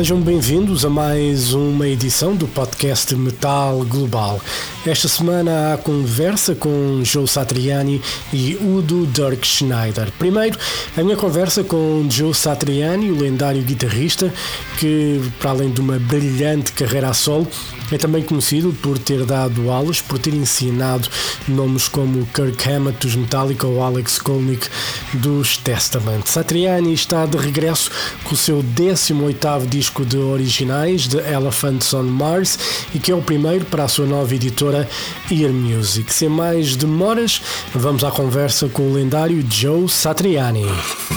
Sejam bem-vindos a mais uma edição do podcast Metal Global. Esta semana há conversa com Joe Satriani e Udo Dirk Schneider. Primeiro, a minha conversa com Joe Satriani, o lendário guitarrista, que, para além de uma brilhante carreira a solo, é também conhecido por ter dado aulas, por ter ensinado nomes como Kirk Hammett dos Metallica ou Alex Kolnick dos Testament. Satriani está de regresso com o seu 18º disco de originais, The Elephants on Mars, e que é o primeiro para a sua nova editora Ear Music. Sem mais demoras, vamos à conversa com o lendário Joe Satriani.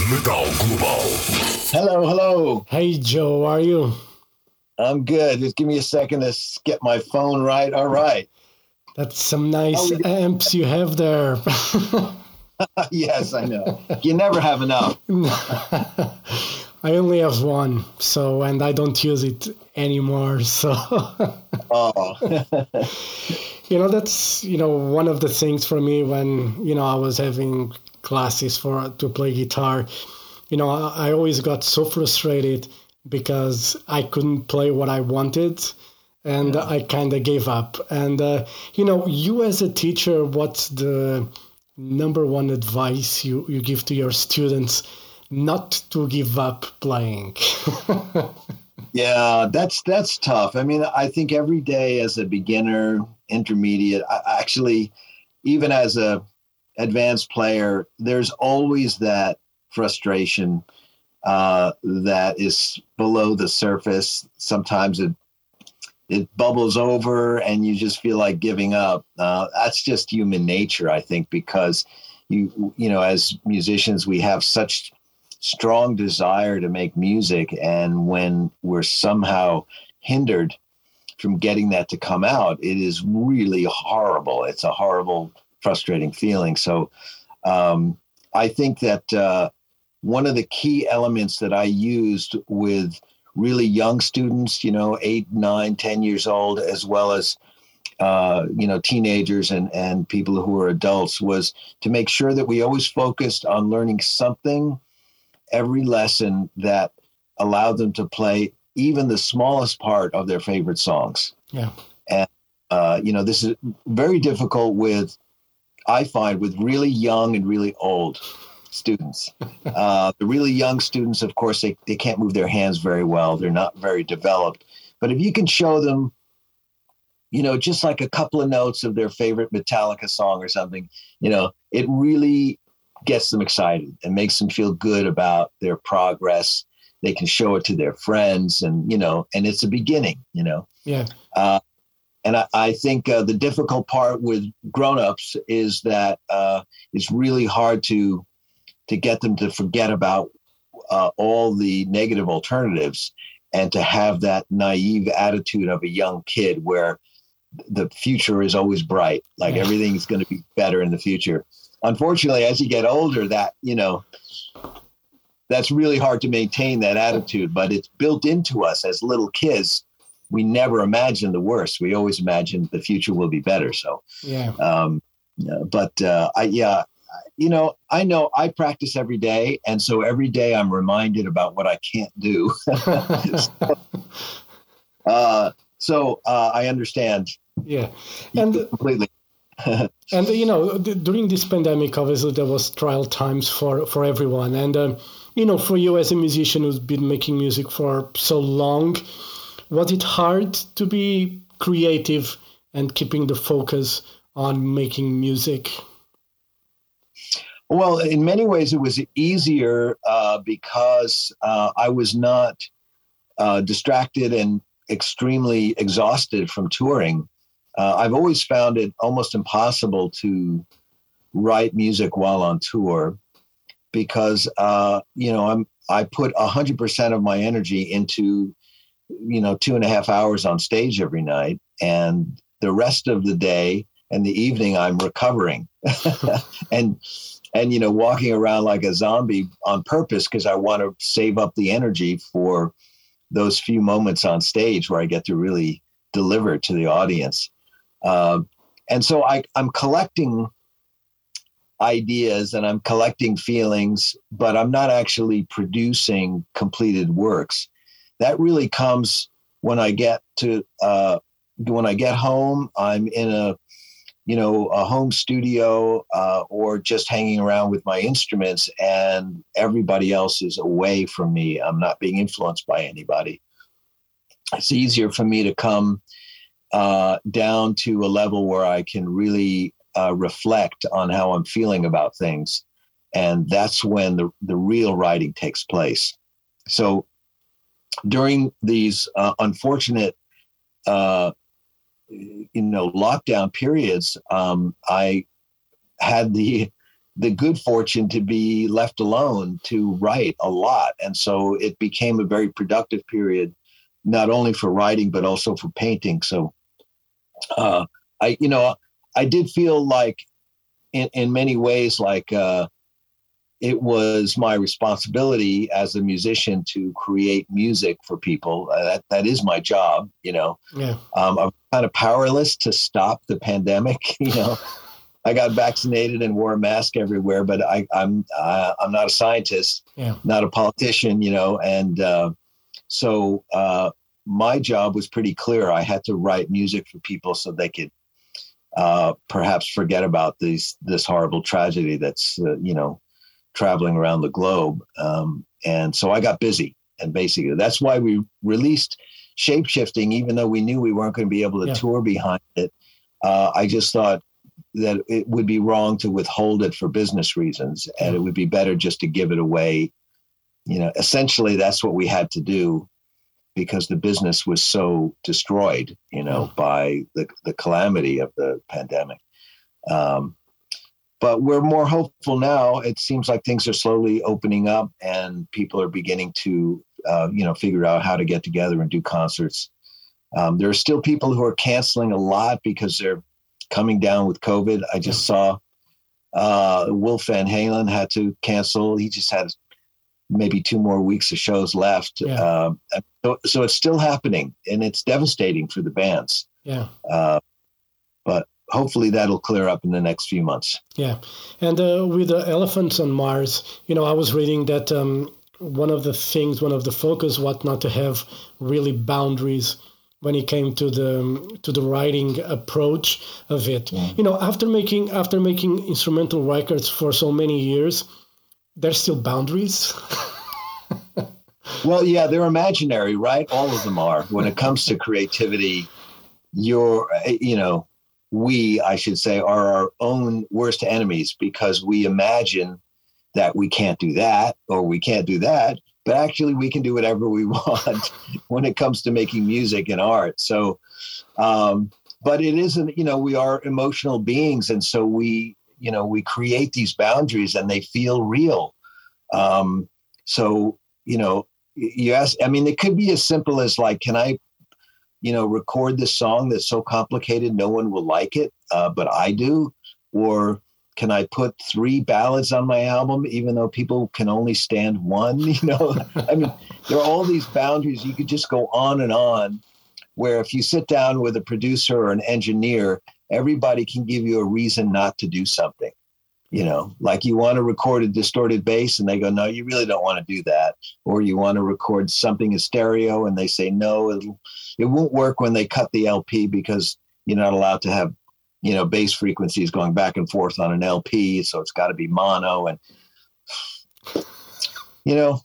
Metal Global. Hello, hello. Hey Joe, how are you? I'm good. Just give me a second to get my phone right. All right. That's some nice amps you have there. yes, I know. You never have enough. I only have one, so and I don't use it anymore. So, Oh, you know, that's you know one of the things for me when you know I was having classes for to play guitar. You know, I, I always got so frustrated because I couldn't play what I wanted. And I kind of gave up. And, uh, you know, you as a teacher, what's the number one advice you, you give to your students not to give up playing? yeah, that's that's tough. I mean, I think every day as a beginner, intermediate, I, actually, even as a advanced player, there's always that frustration uh, that is below the surface. Sometimes it it bubbles over, and you just feel like giving up. Uh, that's just human nature, I think, because you you know, as musicians, we have such strong desire to make music, and when we're somehow hindered from getting that to come out, it is really horrible. It's a horrible, frustrating feeling. So, um, I think that. Uh, one of the key elements that I used with really young students, you know, eight, nine, ten years old, as well as uh, you know teenagers and and people who are adults, was to make sure that we always focused on learning something every lesson that allowed them to play even the smallest part of their favorite songs. Yeah. And uh, you know, this is very difficult with I find with really young and really old students. Uh, the really young students, of course, they, they can't move their hands very well. They're not very developed. But if you can show them, you know, just like a couple of notes of their favorite Metallica song or something, you know, it really gets them excited and makes them feel good about their progress. They can show it to their friends and, you know, and it's a beginning, you know. Yeah. Uh, and I, I think uh, the difficult part with grown-ups is that uh, it's really hard to to get them to forget about uh, all the negative alternatives and to have that naive attitude of a young kid where the future is always bright like everything's going to be better in the future. Unfortunately as you get older that you know that's really hard to maintain that attitude but it's built into us as little kids. We never imagine the worst. We always imagine the future will be better so Yeah. um, uh, but uh, I, yeah, you know, I know I practice every day, and so every day I'm reminded about what I can't do. uh, so uh, I understand yeah. And completely. And you know, d- during this pandemic, obviously there was trial times for for everyone, and um, you know, for you as a musician who's been making music for so long, was it hard to be creative and keeping the focus on making music? Well, in many ways, it was easier uh, because uh, I was not uh, distracted and extremely exhausted from touring. Uh, I've always found it almost impossible to write music while on tour because uh, you know I'm I put hundred percent of my energy into you know two and a half hours on stage every night, and the rest of the day and the evening I'm recovering and and you know walking around like a zombie on purpose because I want to save up the energy for those few moments on stage where I get to really deliver to the audience. Uh, and so I, I'm collecting ideas and I'm collecting feelings, but I'm not actually producing completed works. That really comes when I get to uh, when I get home. I'm in a you know a home studio uh, or just hanging around with my instruments, and everybody else is away from me. I'm not being influenced by anybody. It's easier for me to come uh, down to a level where I can really uh, reflect on how I'm feeling about things. And that's when the, the real writing takes place. So during these uh, unfortunate, uh, you know, lockdown periods, um, I had the the good fortune to be left alone to write a lot, and so it became a very productive period, not only for writing but also for painting. So, uh, I, you know, I did feel like, in, in many ways, like uh, it was my responsibility as a musician to create music for people. Uh, that that is my job, you know. Yeah. Um, I'm kind of powerless to stop the pandemic, you know. I got vaccinated and wore a mask everywhere, but I, I'm uh, I'm not a scientist, yeah. not a politician, you know, and uh, so uh, my job was pretty clear. I had to write music for people so they could uh, perhaps forget about these this horrible tragedy that's uh, you know traveling around the globe. Um, and so I got busy, and basically that's why we released Shapeshifting, even though we knew we weren't going to be able to Yeah. tour behind it. Uh, I just thought that it would be wrong to withhold it for business reasons, and it would be better just to give it away. You know, essentially, that's what we had to do because the business was so destroyed, you know, by the, the calamity of the pandemic. Um, but we're more hopeful now. It seems like things are slowly opening up, and people are beginning to, uh, you know, figure out how to get together and do concerts. Um, there are still people who are canceling a lot because they're coming down with COVID. I just saw uh, Wolf Van Halen had to cancel. He just had maybe two more weeks of shows left. Yeah. Um, so, so it's still happening, and it's devastating for the bands. Yeah. Uh, hopefully that'll clear up in the next few months. Yeah, and uh, with the elephants on Mars, you know, I was reading that um, one of the things, one of the focus, what not to have really boundaries when it came to the to the writing approach of it. You know, after making after making instrumental records for so many years, there's still boundaries. Well, yeah, they're imaginary, right? All of them are. When it comes to creativity, you're, you know, we, I should say, are our own worst enemies because we imagine that we can't do that or we can't do that. But actually, we can do whatever we want when it comes to making music and art. So, um, but it isn't, you know, we are emotional beings. And so we, you know, we create these boundaries and they feel real. Um, so, you know, you ask, I mean, it could be as simple as like, can I, you know, record this song that's so complicated no one will like it, uh, but I do? Or can I put three ballads on my album, even though people can only stand one? You know, I mean, there are all these boundaries. You could just go on and on. Where if you sit down with a producer or an engineer, everybody can give you a reason not to do something. You know, like you want to record a distorted bass, and they go, "No, you really don't want to do that." Or you want to record something in stereo, and they say, "No, it'll, it won't work when they cut the LP because you're not allowed to have you know bass frequencies going back and forth on an LP, so it's got to be mono. And you know,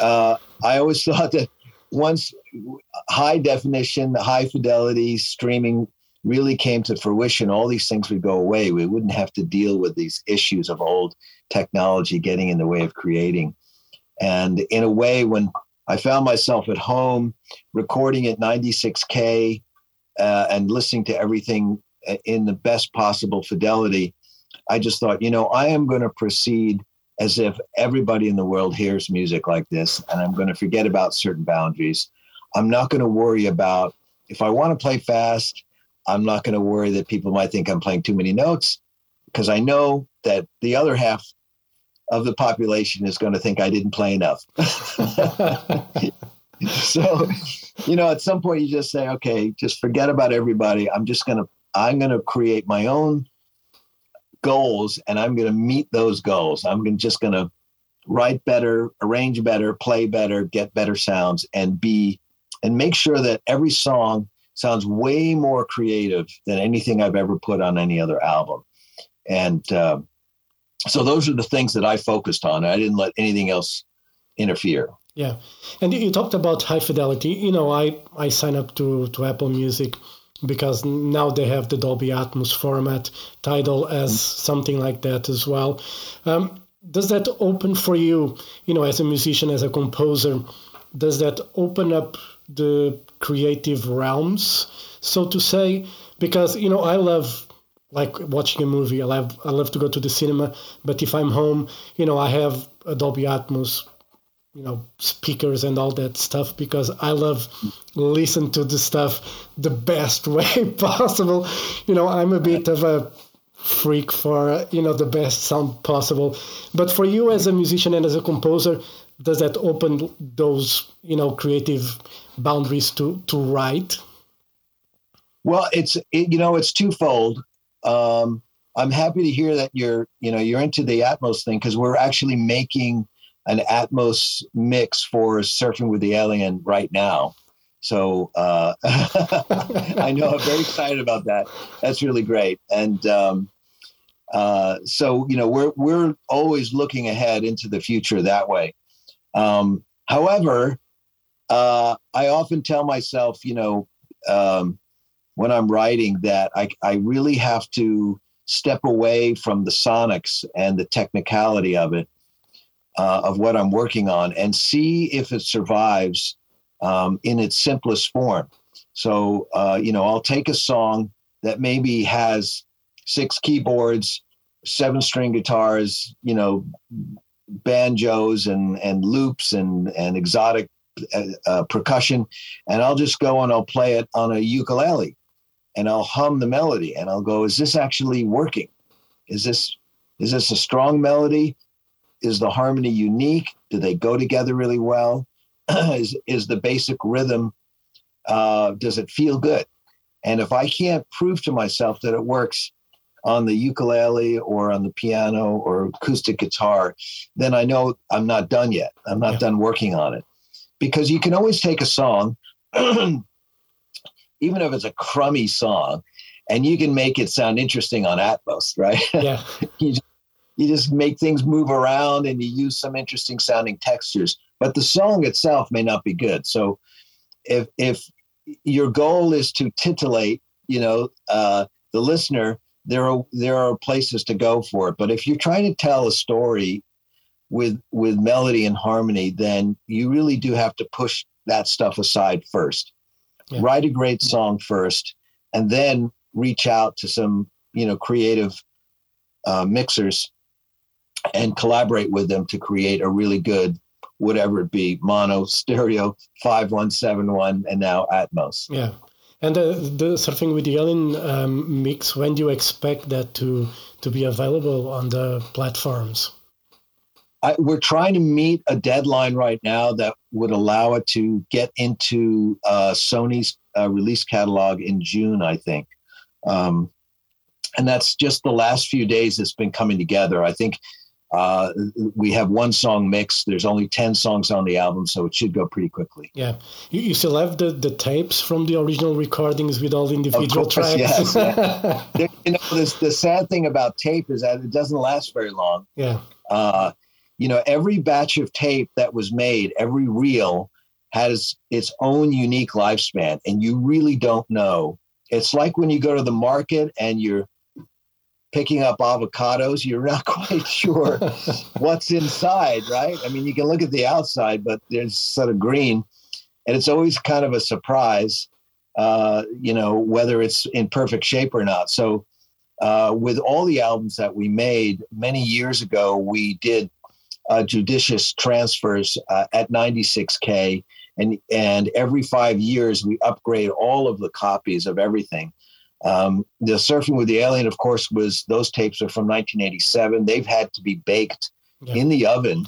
uh, I always thought that once high definition, high fidelity streaming really came to fruition, all these things would go away. We wouldn't have to deal with these issues of old technology getting in the way of creating. And in a way, when I found myself at home recording at 96K uh, and listening to everything in the best possible fidelity, I just thought, you know, I am going to proceed as if everybody in the world hears music like this, and I'm going to forget about certain boundaries. I'm not going to worry about if I want to play fast, I'm not going to worry that people might think I'm playing too many notes because I know that the other half of the population is going to think I didn't play enough. so, you know, at some point you just say, okay, just forget about everybody. I'm just going to I'm going to create my own goals and I'm going to meet those goals. I'm gonna, just going to write better, arrange better, play better, get better sounds, and be and make sure that every song sounds way more creative than anything I've ever put on any other album. And uh, so those are the things that I focused on. I didn't let anything else interfere. Yeah, and you talked about high fidelity. You know, I I signed up to to Apple Music because now they have the Dolby Atmos format. Tidal as something like that as well. Um, does that open for you, you know, as a musician, as a composer? Does that open up the creative realms, so to say? Because you know, I love like watching a movie. I love I love to go to the cinema, but if I'm home, you know, I have a Dolby Atmos you know speakers and all that stuff because I love listen to the stuff the best way possible. You know, I'm a bit of a freak for you know the best sound possible. But for you as a musician and as a composer, does that open those you know creative boundaries to to write? Well, it's it, you know it's twofold. Um, I'm happy to hear that you're you know you're into the Atmos thing because we're actually making an Atmos mix for Surfing with the Alien right now. So uh, I know I'm very excited about that. That's really great. And um, uh, so you know we're we're always looking ahead into the future that way. Um, however, uh, I often tell myself, you know, um, when I'm writing, that I I really have to step away from the sonics and the technicality of it uh, of what I'm working on and see if it survives um, in its simplest form. So, uh, you know, I'll take a song that maybe has six keyboards, seven string guitars, you know, banjos and, and loops and, and exotic uh, uh, percussion, and I'll just go and I'll play it on a ukulele and I'll hum the melody and I'll go, is this actually working? Is this is this a strong melody? is the harmony unique? Do they go together really well? is is the basic rhythm? Uh, does it feel good? And if I can't prove to myself that it works on the ukulele or on the piano or acoustic guitar, then I know I'm not done yet. I'm not yeah. done working on it. Because you can always take a song, even if it's a crummy song, and you can make it sound interesting on Atmos, right? Yeah. you you just make things move around and you use some interesting sounding textures but the song itself may not be good so if if your goal is to titillate you know uh, the listener there are there are places to go for it but if you're trying to tell a story with with melody and harmony then you really do have to push that stuff aside first yeah. write a great song first and then reach out to some you know creative uh, mixers and collaborate with them to create a really good whatever it be mono stereo 5171 and now atmos. Yeah. And the, the surfing with the alien um, mix when do you expect that to to be available on the platforms I, we're trying to meet a deadline right now that would allow it to get into uh, Sony's uh, release catalog in June, I think. Um, and that's just the last few days it's been coming together. I think uh, we have one song mixed. There's only 10 songs on the album, so it should go pretty quickly. Yeah. You, you still have the, the tapes from the original recordings with all the individual course, tracks? Yes. Yeah. you know, this, the sad thing about tape is that it doesn't last very long. Yeah. Uh, you know, every batch of tape that was made, every reel has its own unique lifespan, and you really don't know. It's like when you go to the market and you're picking up avocados, you're not quite sure what's inside, right? I mean, you can look at the outside, but there's sort of green, and it's always kind of a surprise, uh, you know, whether it's in perfect shape or not. So, uh, with all the albums that we made many years ago, we did uh, judicious transfers uh, at 96k, and and every five years we upgrade all of the copies of everything. Um, the Surfing with the Alien, of course, was those tapes are from 1987. They've had to be baked yeah. in the oven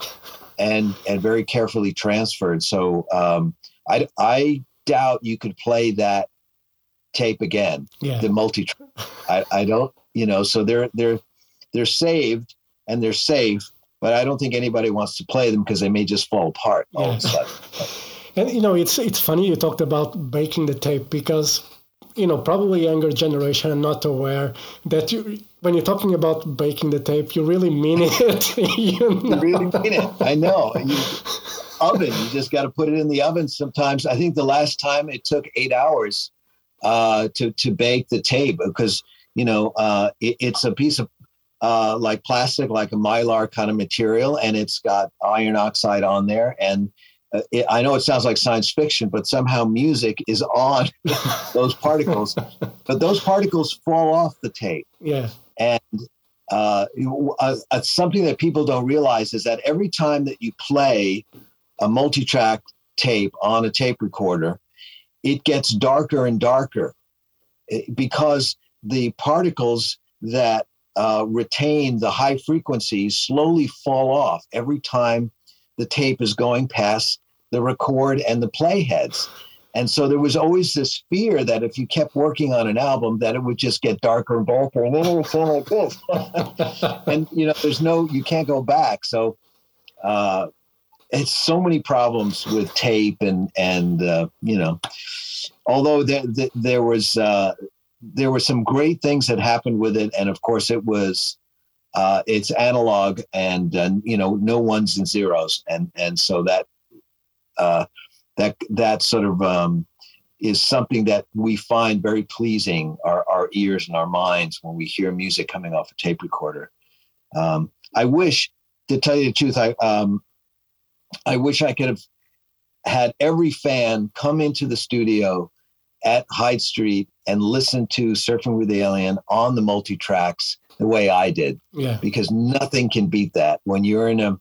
and and very carefully transferred. So um, I I doubt you could play that tape again. Yeah. The multi, I, I don't, you know, so they're they're they're saved and they're safe, but I don't think anybody wants to play them because they may just fall apart all of a sudden. And you know, it's it's funny you talked about breaking the tape because you know probably younger generation are not aware that you when you're talking about breaking the tape, you really mean it. you know? really mean it. I know. You, oven, you just got to put it in the oven. Sometimes I think the last time it took eight hours uh, to to bake the tape because you know uh, it, it's a piece of uh, like plastic, like a mylar kind of material, and it's got iron oxide on there. And uh, it, I know it sounds like science fiction, but somehow music is on those particles. but those particles fall off the tape. Yeah. And uh, uh, uh, something that people don't realize is that every time that you play a multi-track tape on a tape recorder, it gets darker and darker eh, because the particles that uh, retain the high frequencies slowly fall off every time the tape is going past the record and the playheads. And so there was always this fear that if you kept working on an album, that it would just get darker and darker, and you know, there's no, you can't go back. So uh, it's so many problems with tape, and and uh, you know, although there there, there was uh, there were some great things that happened with it, and of course it was uh, it's analog and uh, you know no ones and zeros, and and so that uh, that that sort of um, is something that we find very pleasing our, our ears and our minds when we hear music coming off a tape recorder. Um, I wish, to tell you the truth, I um, I wish I could have had every fan come into the studio at Hyde Street and listen to Surfing with the Alien on the multi tracks the way I did. Yeah. Because nothing can beat that. When you're in a,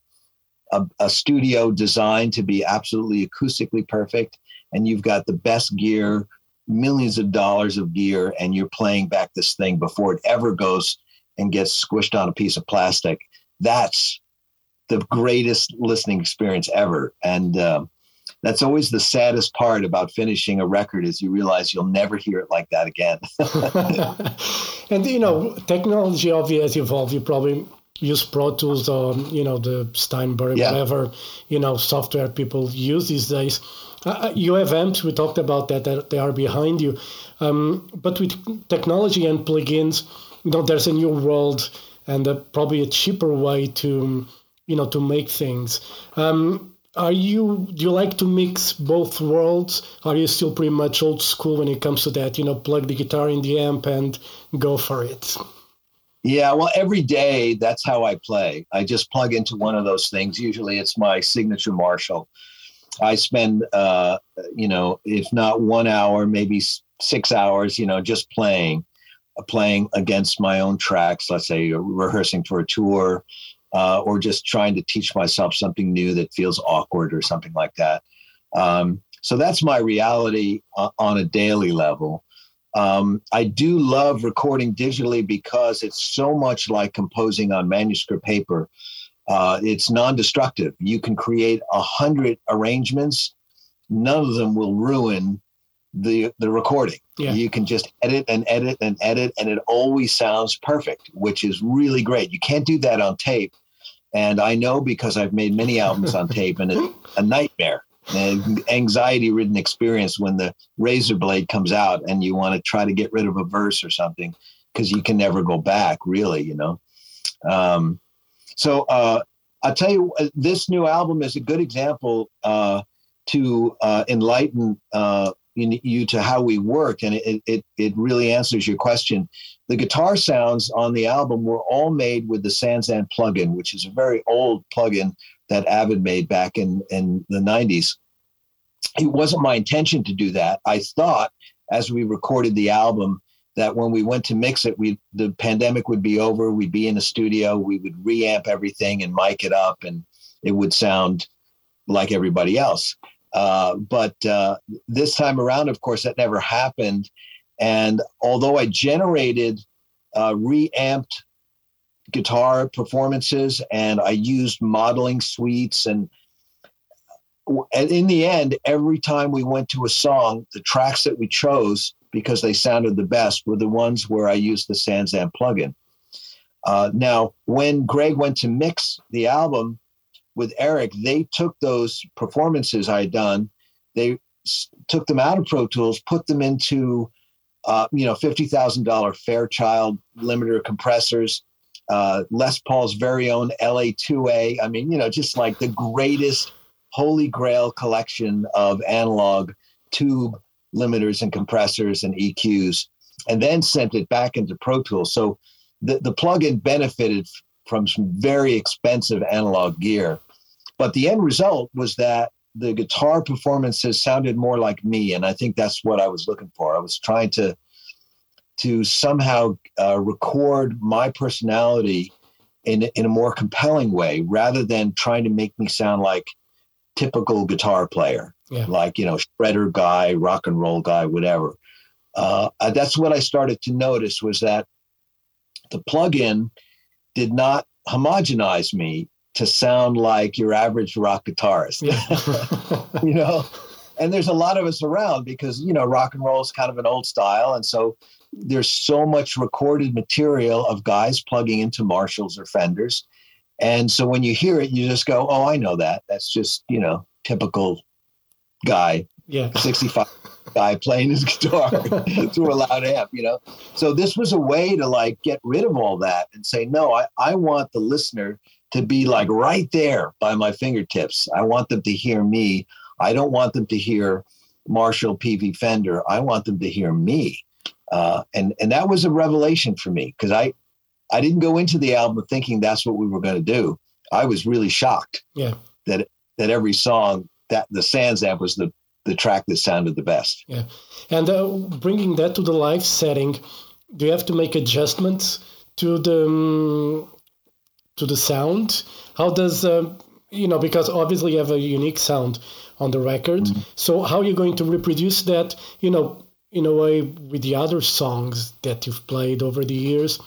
a, a studio designed to be absolutely acoustically perfect and you've got the best gear, millions of dollars of gear, and you're playing back this thing before it ever goes and gets squished on a piece of plastic. That's the greatest listening experience ever. And um, that's always the saddest part about finishing a record is you realize you'll never hear it like that again. and you know, technology obviously has evolved. You probably use Pro Tools or you know the Steinberg, yeah. whatever you know software people use these days. Uh, you have amps. We talked about that. That they are behind you, um, but with technology and plugins, you know, there's a new world and a, probably a cheaper way to you know to make things. Um, are you do you like to mix both worlds? Are you still pretty much old school when it comes to that you know plug the guitar in the amp and go for it? Yeah well every day that's how i play. I just plug into one of those things. Usually it's my signature marshall. I spend uh you know if not one hour maybe six hours you know just playing playing against my own tracks let's say rehearsing for a tour uh, or just trying to teach myself something new that feels awkward or something like that. Um, so that's my reality uh, on a daily level. Um, I do love recording digitally because it's so much like composing on manuscript paper. Uh, it's non-destructive. You can create a hundred arrangements. None of them will ruin the the recording. Yeah. You can just edit and edit and edit, and it always sounds perfect, which is really great. You can't do that on tape. And I know because I've made many albums on tape, and it's a nightmare, an anxiety-ridden experience when the razor blade comes out and you want to try to get rid of a verse or something because you can never go back, really. You know. Um, so uh, I'll tell you, uh, this new album is a good example uh, to uh, enlighten uh, you to how we work, and it, it it really answers your question. The guitar sounds on the album were all made with the SansAmp plugin, which is a very old plugin that Avid made back in in the '90s. It wasn't my intention to do that. I thought as we recorded the album that when we went to mix it, we the pandemic would be over. We'd be in a studio. We would reamp everything and mic it up, and it would sound like everybody else. Uh, but uh, this time around, of course, that never happened. And although I generated uh, reamped guitar performances and I used modeling suites and and in the end, every time we went to a song, the tracks that we chose because they sounded the best were the ones where I used the SansAmp plugin. Uh, now, when Greg went to mix the album with Eric, they took those performances I had done, they s- took them out of Pro Tools, put them into, uh, you know, fifty thousand dollar Fairchild limiter compressors, uh, Les Paul's very own LA2A. I mean, you know, just like the greatest holy grail collection of analog tube limiters and compressors and EQs, and then sent it back into Pro Tools. So the, the plugin benefited from some very expensive analog gear. But the end result was that the guitar performances sounded more like me. And I think that's what I was looking for. I was trying to to somehow uh, record my personality in, in a more compelling way rather than trying to make me sound like typical guitar player Yeah. like you know shredder guy rock and roll guy whatever uh, uh, that's what i started to notice was that the plugin did not homogenize me to sound like your average rock guitarist Yeah. you know and there's a lot of us around because you know rock and roll is kind of an old style and so there's so much recorded material of guys plugging into marshalls or fenders and so when you hear it you just go oh i know that that's just you know typical guy yeah. 65 guy playing his guitar through a loud amp, you know? So this was a way to like get rid of all that and say, no, I, I want the listener to be like right there by my fingertips. I want them to hear me. I don't want them to hear Marshall PV Fender. I want them to hear me. Uh, and, and that was a revelation for me because I, I didn't go into the album thinking that's what we were going to do. I was really shocked Yeah. that, that every song that the SansAmp was the the track that sounded the best. Yeah, and uh, bringing that to the live setting, do you have to make adjustments to the um, to the sound? How does uh, you know because obviously you have a unique sound on the record. So how are you going to reproduce that? You know, in a way with the other songs that you've played over the years,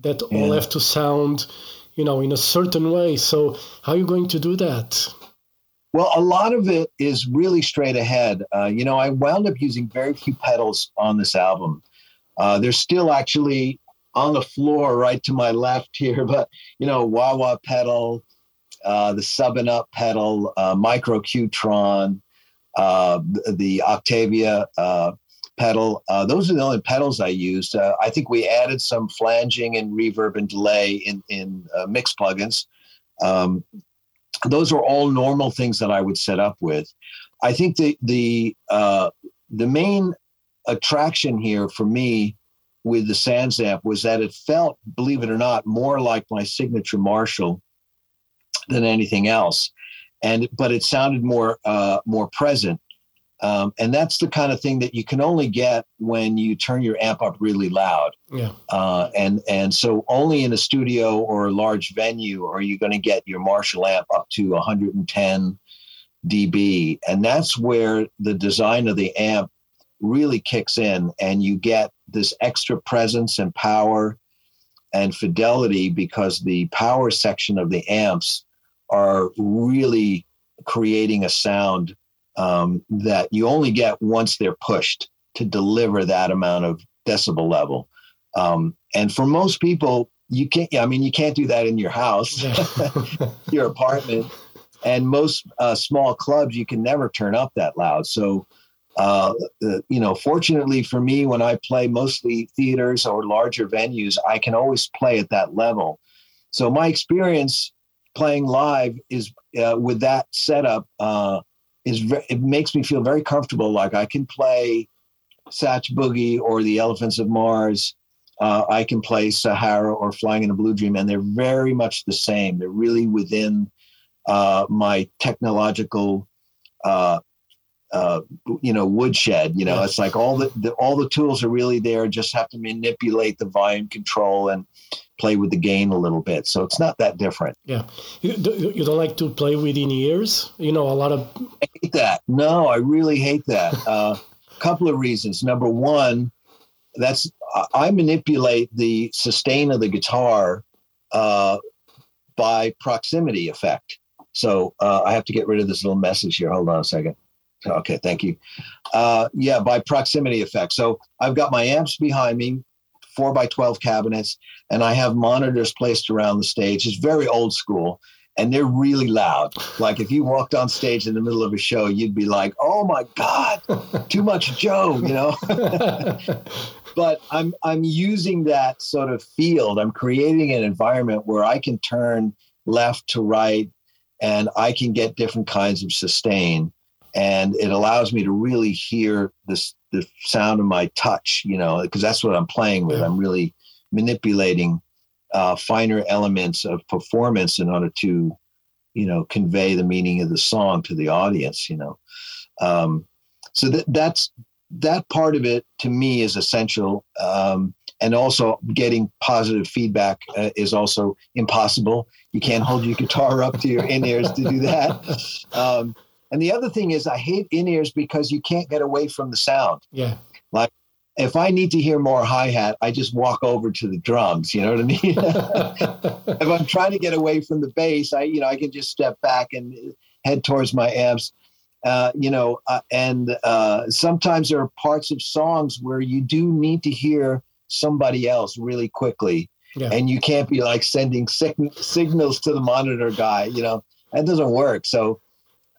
that all have to sound, you know, in a certain way. So how are you going to do that? Well, a lot of it is really straight ahead. Uh, you know, I wound up using very few pedals on this album. Uh, they're still actually on the floor right to my left here, but you know, wah wah pedal, uh, the sub and up pedal, uh, micro Q-Tron, uh, the, Octavia uh, pedal. Uh, those are the only pedals I used. Uh, I think we added some flanging and reverb and delay in in uh, mix plugins. Um, those are all normal things that I would set up with. I think the the uh, the main attraction here for me with the SansAmp was that it felt, believe it or not, more like my signature Marshall than anything else, and but it sounded more uh, more present. Um, and that's the kind of thing that you can only get when you turn your amp up really loud. Yeah, Uh, and and so only in a studio or a large venue are you going to get your Marshall amp up to 110 dB, and that's where the design of the amp really kicks in, and you get this extra presence and power and fidelity because the power section of the amps are really creating a sound um, that you only get once they're pushed to deliver that amount of decibel level. Um, and for most people, you can't. I mean, you can't do that in your house, your apartment, and most uh, small clubs you can never turn up that loud. So, uh, you know, fortunately for me, when I play mostly theaters or larger venues, I can always play at that level. So my experience playing live is uh, with that setup uh, is ve- it makes me feel very comfortable. Like I can play Satch Boogie or the Elephants of Mars. Uh, I can play Sahara or Flying in a Blue Dream, and they're very much the same. They're really within uh, my technological, uh, uh, you know, woodshed. You know, Yeah. it's like all the, the all the tools are really there. Just have to manipulate the volume control and play with the gain a little bit. So it's not that different. Yeah, you, do- you don't like to play with in ears. You know, a lot of I hate that. No, I really hate that. A uh, couple of reasons. Number one, that's I manipulate the sustain of the guitar uh, by proximity effect. So uh, I have to get rid of this little message here. Hold on a second. Okay, thank you. Uh, yeah, by proximity effect. So I've got my amps behind me, four by 12 cabinets, and I have monitors placed around the stage. It's very old school and they're really loud. Like if you walked on stage in the middle of a show, you'd be like, "Oh my God, too much Joe," you know. but I'm I'm using that sort of field. I'm creating an environment where I can turn left to right, and I can get different kinds of sustain, and it allows me to really hear this the sound of my touch. You know, because that's what I'm playing with. I'm really manipulating uh, finer elements of performance in order to, you know, convey the meaning of the song to the audience. You know, um, so that that's that part of it to me is essential. Um, and also getting positive feedback uh, is also impossible. You can't hold your guitar up to your in ears to do that. Um, and the other thing is, I hate in ears because you can't get away from the sound. Yeah. Like if I need to hear more hi hat, I just walk over to the drums. You know what I mean? if I'm trying to get away from the bass, I you know I can just step back and head towards my amps. Uh, you know, uh, and uh, sometimes there are parts of songs where you do need to hear somebody else really quickly, yeah. and you can't be like sending sig- signals to the monitor guy. You know, that doesn't work. So,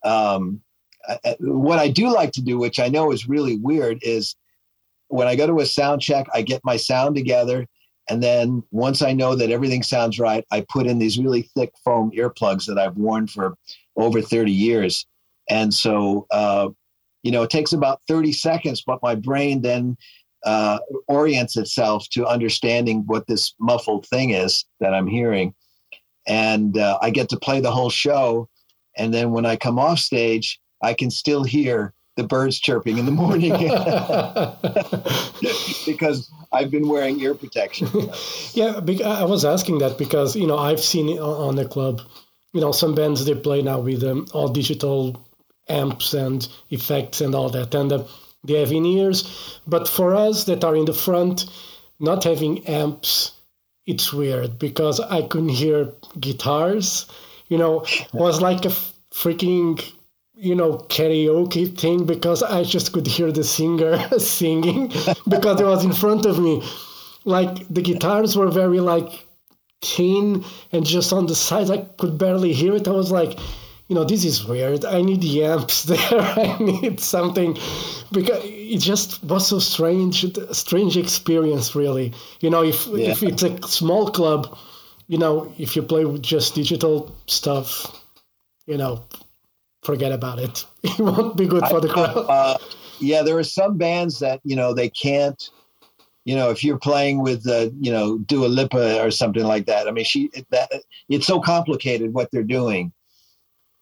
um, I, what I do like to do, which I know is really weird, is when I go to a sound check, I get my sound together. And then once I know that everything sounds right, I put in these really thick foam earplugs that I've worn for over 30 years. And so, uh, you know, it takes about 30 seconds, but my brain then uh, orients itself to understanding what this muffled thing is that I'm hearing. And uh, I get to play the whole show. And then when I come off stage, I can still hear the birds chirping in the morning because I've been wearing ear protection. yeah, I was asking that because you know I've seen on the club, you know, some bands they play now with um, all digital amps and effects and all that, and uh, they have in ears. But for us that are in the front, not having amps, it's weird because I couldn't hear guitars. You know, was like a freaking you know karaoke thing because I just could hear the singer singing because it was in front of me. Like the guitars were very like thin and just on the sides I could barely hear it. I was like, you know, this is weird. I need the amps there. I need something because it just was so strange, strange experience really. You know, if yeah. if it's a small club, you know, if you play with just digital stuff, you know, forget about it. It won't be good for the crowd. Uh, yeah, there are some bands that you know they can't. You know, if you're playing with, uh, you know, Dua Lipa or something like that. I mean, she that it's so complicated what they're doing.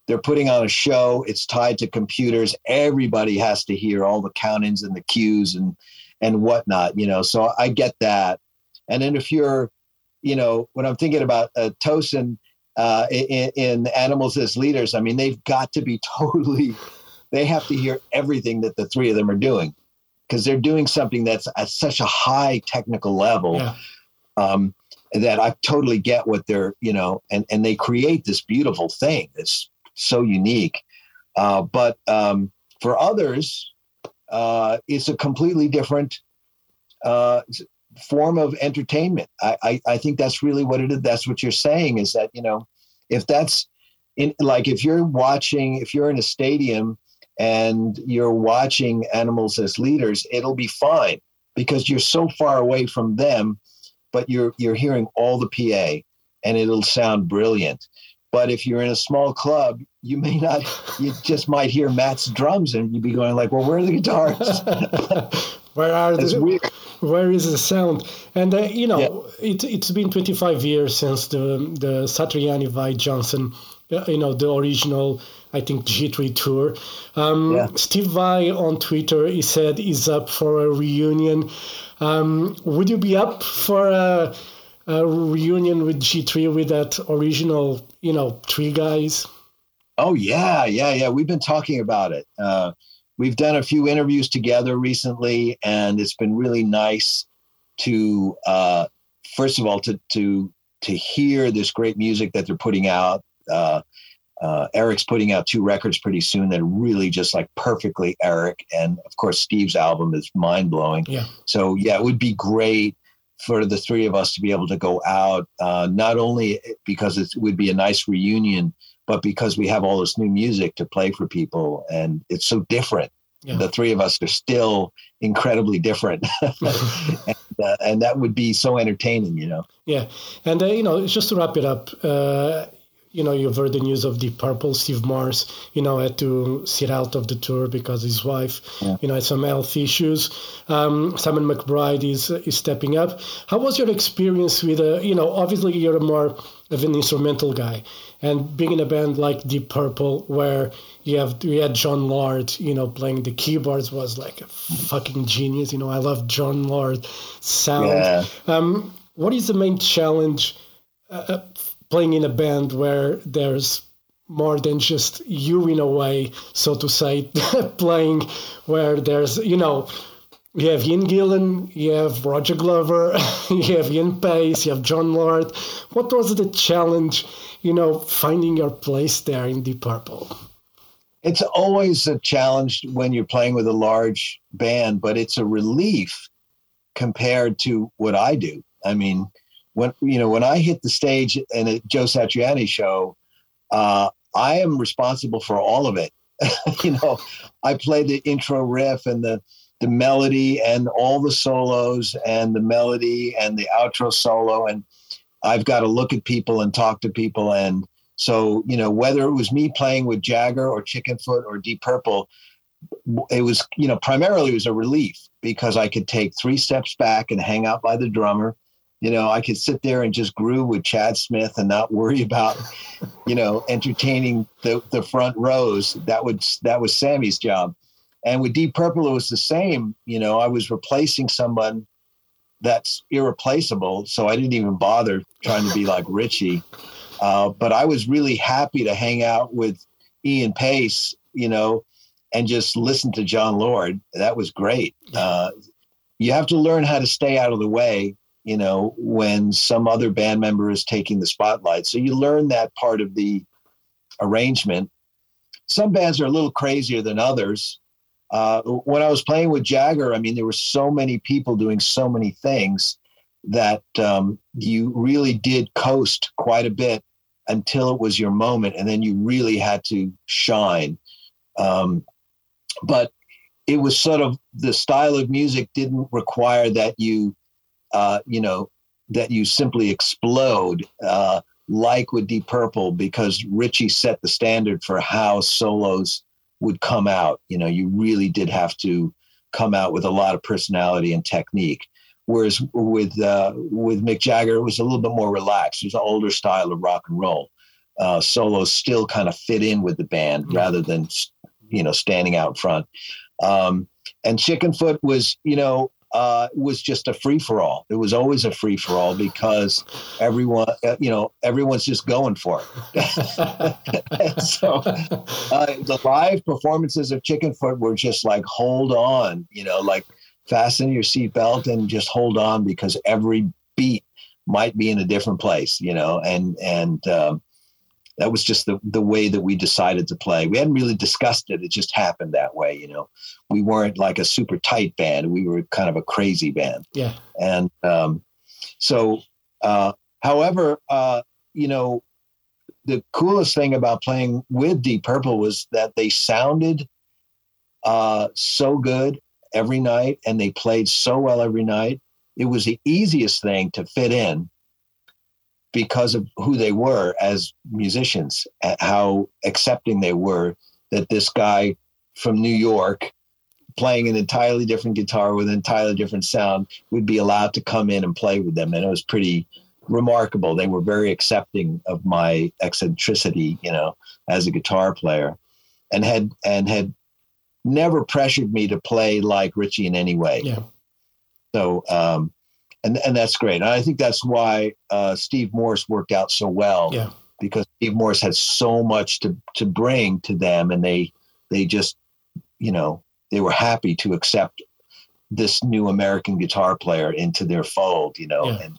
They're putting on a show. It's tied to computers. Everybody has to hear all the countings and the cues and and whatnot. You know, so I get that. And then if you're, you know, when I'm thinking about uh, Tosin, uh, in, in, animals as leaders. I mean, they've got to be totally, they have to hear everything that the three of them are doing because they're doing something that's at such a high technical level yeah. um, that I totally get what they're, you know, and, and they create this beautiful thing that's so unique. Uh, but um, for others, uh, it's a completely different uh, form of entertainment. I, I, I think that's really what it is. That's what you're saying is that, you know, if that's in like if you're watching, if you're in a stadium and you're watching animals as leaders, it'll be fine because you're so far away from them, but you're you're hearing all the PA and it'll sound brilliant. But if you're in a small club, you may not, you just might hear Matt's drums and you'd be going like, well, where are the guitars? where are the, weird where is the sound? And uh, you know, yeah. it, it's been 25 years since the the Satriani Vai Johnson, uh, you know, the original. I think G3 tour. Um, yeah. Steve Vai on Twitter, he said he's up for a reunion. Um, would you be up for a, a reunion with G3 with that original, you know, three guys? Oh yeah, yeah, yeah. We've been talking about it. Uh, we've done a few interviews together recently, and it's been really nice to uh, first of all to to to hear this great music that they're putting out. Uh, uh, Eric's putting out two records pretty soon that are really just like perfectly Eric, and of course Steve's album is mind blowing. Yeah. So yeah, it would be great for the three of us to be able to go out, uh, not only because it would be a nice reunion, but because we have all this new music to play for people, and it's so different. Yeah. The three of us are still incredibly different, and, uh, and, that would be so entertaining, you know. Yeah, and uh, you know, just to wrap it up, uh, you know, you've heard the news of Deep Purple. Steve Morse, you know, had to sit out of the tour because his wife, yeah. you know, had some health issues. Um, Simon McBride is is stepping up. How was your experience with, a, uh, you know, obviously you're a more of an instrumental guy, and being in a band like Deep Purple, where you have you had Jon Lord, you know, playing the keyboards was like a fucking genius. You know, I love Jon Lord sound. Yeah. Um, what is the main challenge? Uh, uh playing in a band where there's more than just you in a way, so to say, playing where there's, you know, you have Ian Gillan, you have Roger Glover, you have Ian Paice, you have Jon Lord. What was the challenge, you know, finding your place there in Deep Purple? It's always a challenge when you're playing with a large band, but it's a relief compared to what I do. I mean, when you know when I hit the stage in a Joe Satriani show, uh, I am responsible for all of it. you know, I play the intro riff and the the melody and all the solos and the melody and the outro solo and I've got to look at people and talk to people and so you know whether it was me playing with Jagger or Chickenfoot or Deep Purple it was you know primarily it was a relief because I could take three steps back and hang out by the drummer you know, I could sit there and just groove with Chad Smith and not worry about, you know, entertaining the, the front rows. That would that was Sammy's job. And with Deep Purple, it was the same. You know, I was replacing someone that's irreplaceable, so I didn't even bother trying to be like Ritchie. Uh, but I was really happy to hang out with Ian Paice, you know, and just listen to Jon Lord. That was great. Uh, you have to learn how to stay out of the way you know, when some other band member is taking the spotlight. So you learn that part of the arrangement. Some bands are a little crazier than others. Uh, when I was playing with Jagger, I mean, there were so many people doing so many things that um, you really did coast quite a bit until it was your moment, and then you really had to shine. Um, but it was sort of the style of music didn't require that you uh, you know, that you simply explode, uh, like with Deep Purple, because Ritchie set the standard for how solos would come out. You know, you really did have to come out with a lot of personality and technique. Whereas with uh, with Mick Jagger, it was a little bit more relaxed. It was an older style of rock and roll. Uh, solos still kind of fit in with the band mm-hmm. rather than you know standing out front. Um, and Chickenfoot was, you know, uh, was just a free for all. It was always a free for all because everyone, uh, you know, everyone's just going for it. so uh, the live performances of Chickenfoot were just like, hold on, you know, like fasten your seatbelt and just hold on because every beat might be in a different place, you know, and and um, that was just the, the way that we decided to play. We hadn't really discussed it. It just happened that way, you know. We weren't like a super tight band. We were kind of a crazy band. Yeah. And um, so, uh, however, uh, you know, the coolest thing about playing with Deep Purple was that they sounded uh, so good every night and they played so well every night. It was the easiest thing to fit in because of who they were as musicians, how accepting they were that this guy from New York playing an entirely different guitar with an entirely different sound would be allowed to come in and play with them. And it was pretty remarkable. They were very accepting of my eccentricity, you know, as a guitar player and had and had never pressured me to play like Ritchie in any way. Yeah. So um and and that's great. And I think that's why uh, Steve Morse worked out so well. Yeah. Because Steve Morse had so much to to bring to them, and they they just you know they were happy to accept this new American guitar player into their fold, you know, yeah. and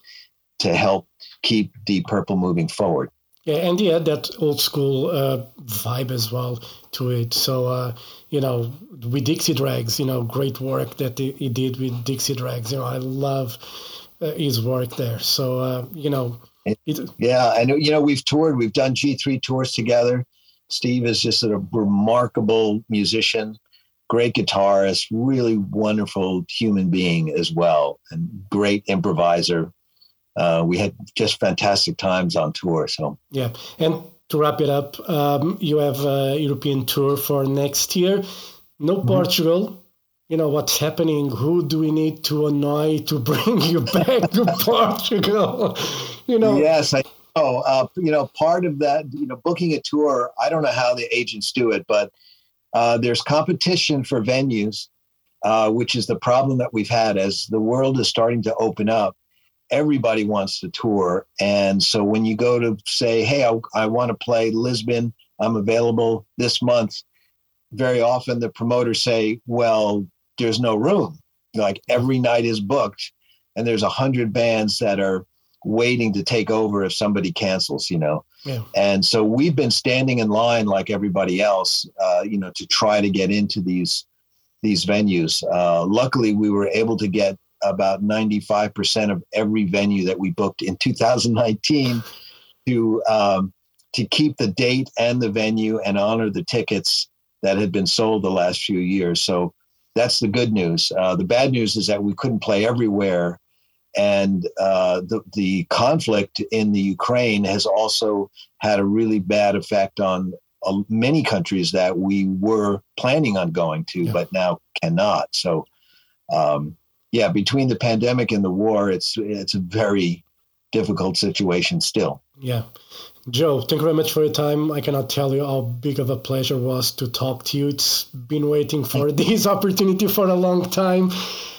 to help keep Deep Purple moving forward. Yeah, and he had that old school uh, vibe as well to it. So, uh, you know, with Dixie Dregs, you know, great work that he, did with Dixie Dregs. You know, I love uh, his work there. So, uh, you know, it, yeah, and you know, we've toured, we've done G3 tours together. Steve is just a remarkable musician, great guitarist, really wonderful human being as well, and great improviser uh, we had just fantastic times on tour. So yeah, and to wrap it up, um, you have a European tour for next year. No mm-hmm. Portugal. You know what's happening? Who do we need to annoy to bring you back to Portugal? You know. Yes, I know. Uh, you know, part of that, you know, booking a tour. I don't know how the agents do it, but uh, there's competition for venues, uh, which is the problem that we've had as the world is starting to open up everybody wants to tour. And so when you go to say, hey, I, I want to play Lisbon, I'm available this month, very often the promoters say, well, there's no room. Like every night is booked, and there's a hundred bands that are waiting to take over if somebody cancels, you know. Yeah. And so we've been standing in line like everybody else, uh, you know, to try to get into these these venues. Uh, luckily, we were able to get about 95% of every venue that we booked in 2019 to um, to keep the date and the venue and honor the tickets that had been sold the last few years. So that's the good news. Uh, the bad news is that we couldn't play everywhere, and uh, the the conflict in the Ukraine has also had a really bad effect on uh, many countries that we were planning on going to, yeah. but now cannot. So. Um, yeah, between the pandemic and the war, it's it's a very difficult situation still. Yeah. Joe, thank you very much for your time. I cannot tell you how big of a pleasure was to talk to you. It's been waiting for this opportunity for a long time.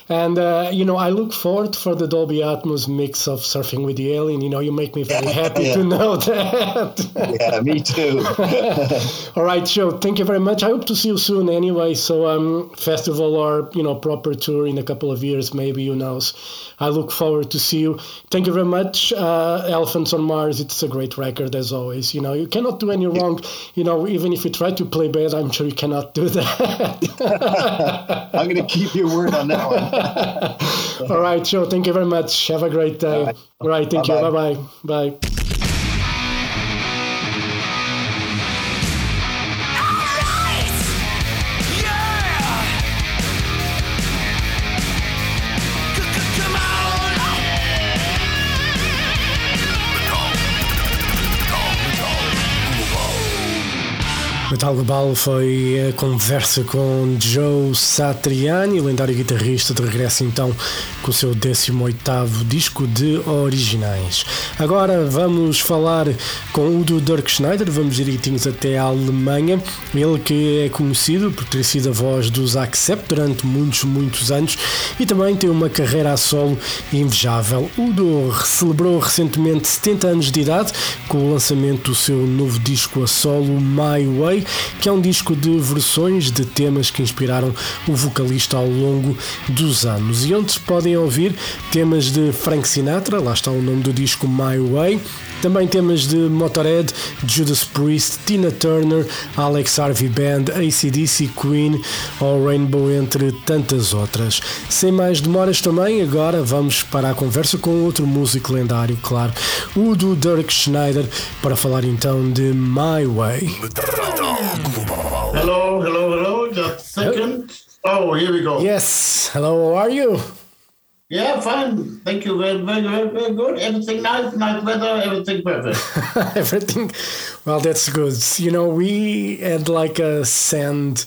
And uh, you know, I look forward for the Dolby Atmos mix of Surfing with the Alien. You know, you make me very happy yeah. to know that. yeah, me too. All right, Joe. Thank you very much. I hope to see you soon. Anyway, so um, festival or you know proper tour in a couple of years, maybe. Who knows? I look forward to see you. Thank you very much. Uh, Elephants on Mars. It's a great record as always. You know, you cannot do any wrong. You know, even if you try to play bad, I'm sure you cannot do that. I'm going to keep your word on that one. All right, sure. Thank you very much. Have a great day. All right. Thank Bye-bye. you. Bye-bye. Bye. Metal Global foi a conversa com Joe Satriani, lendário guitarrista, de regresso então com o seu 18 disco de originais. Agora vamos falar com o do Dirk Schneider, vamos direitinhos até a Alemanha. Ele que é conhecido por ter sido a voz dos Accept durante muitos, muitos anos e também tem uma carreira a solo invejável. O Udo celebrou recentemente 70 anos de idade com o lançamento do seu novo disco a solo My Way que é um disco de versões de temas que inspiraram o vocalista ao longo dos anos. E onde se podem ouvir temas de Frank Sinatra, lá está o nome do disco My Way, também temas de Motorhead, Judas Priest, Tina Turner, Alex Harvey Band, ACDC, Queen ou Rainbow, entre tantas outras. Sem mais demoras também, agora vamos para a conversa com outro músico lendário, claro, o do Dirk Schneider, para falar então de My Way. Hello, hello, hello, just a second. Oh, here we go. Yes, hello, how are you? Yeah, fine. Thank you. Very, very, very, good. Everything nice, nice weather, everything perfect. everything. Well, that's good. You know, we had like a sand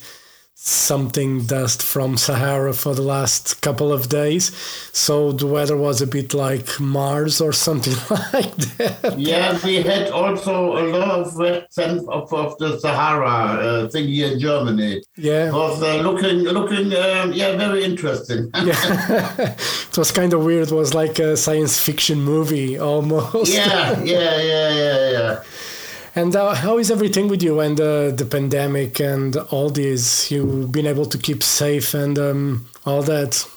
something dust from Sahara for the last couple of days. So the weather was a bit like Mars or something like that. Yeah, we had also a lot of wet sand of, of the Sahara uh, thing here in Germany. Yeah. It was uh, looking, looking, um, yeah, very interesting. yeah. it was kind of weird. It was like a science fiction movie almost. Yeah, yeah, yeah, yeah, yeah. And uh, how is everything with you and uh, the pandemic and all this? You've been able to keep safe and um, all that?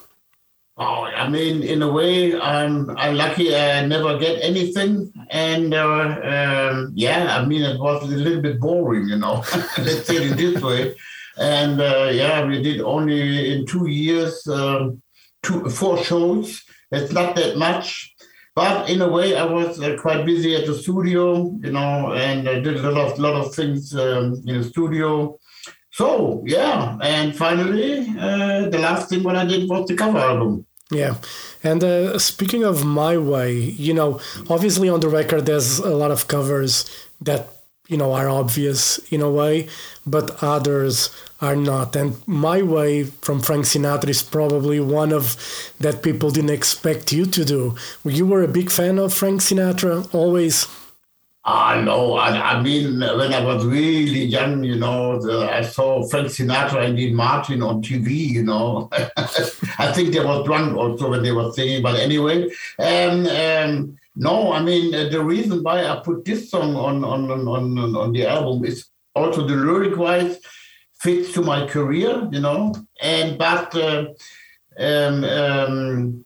Oh, I mean, in a way, I'm I'm lucky. I never get anything, and uh, um, yeah, I mean, it was a little bit boring, you know. Let's say it this way. And uh, yeah, we did only in two years um, two four shows. It's not that much, but in a way, I was uh, quite busy at the studio, you know, and I did a lot of lot of things um, in the studio. So yeah, and finally, uh, the last thing what I did was the cover album. Yeah. And uh, speaking of My Way, you know, obviously on the record, there's a lot of covers that, you know, are obvious in a way, but others are not. And My Way from Frank Sinatra is probably one of that people didn't expect you to do. You were a big fan of Frank Sinatra, always. Ah, no, I, I mean, when I was really young, you know, the, I saw Frank Sinatra and Dean Martin on TV, you know. I think they were drunk also when they were singing, but anyway. Um, um, no, I mean, uh, the reason why I put this song on, on, on, on, on the album is also the lyric wise fits to my career, you know. And, but, uh, um, um,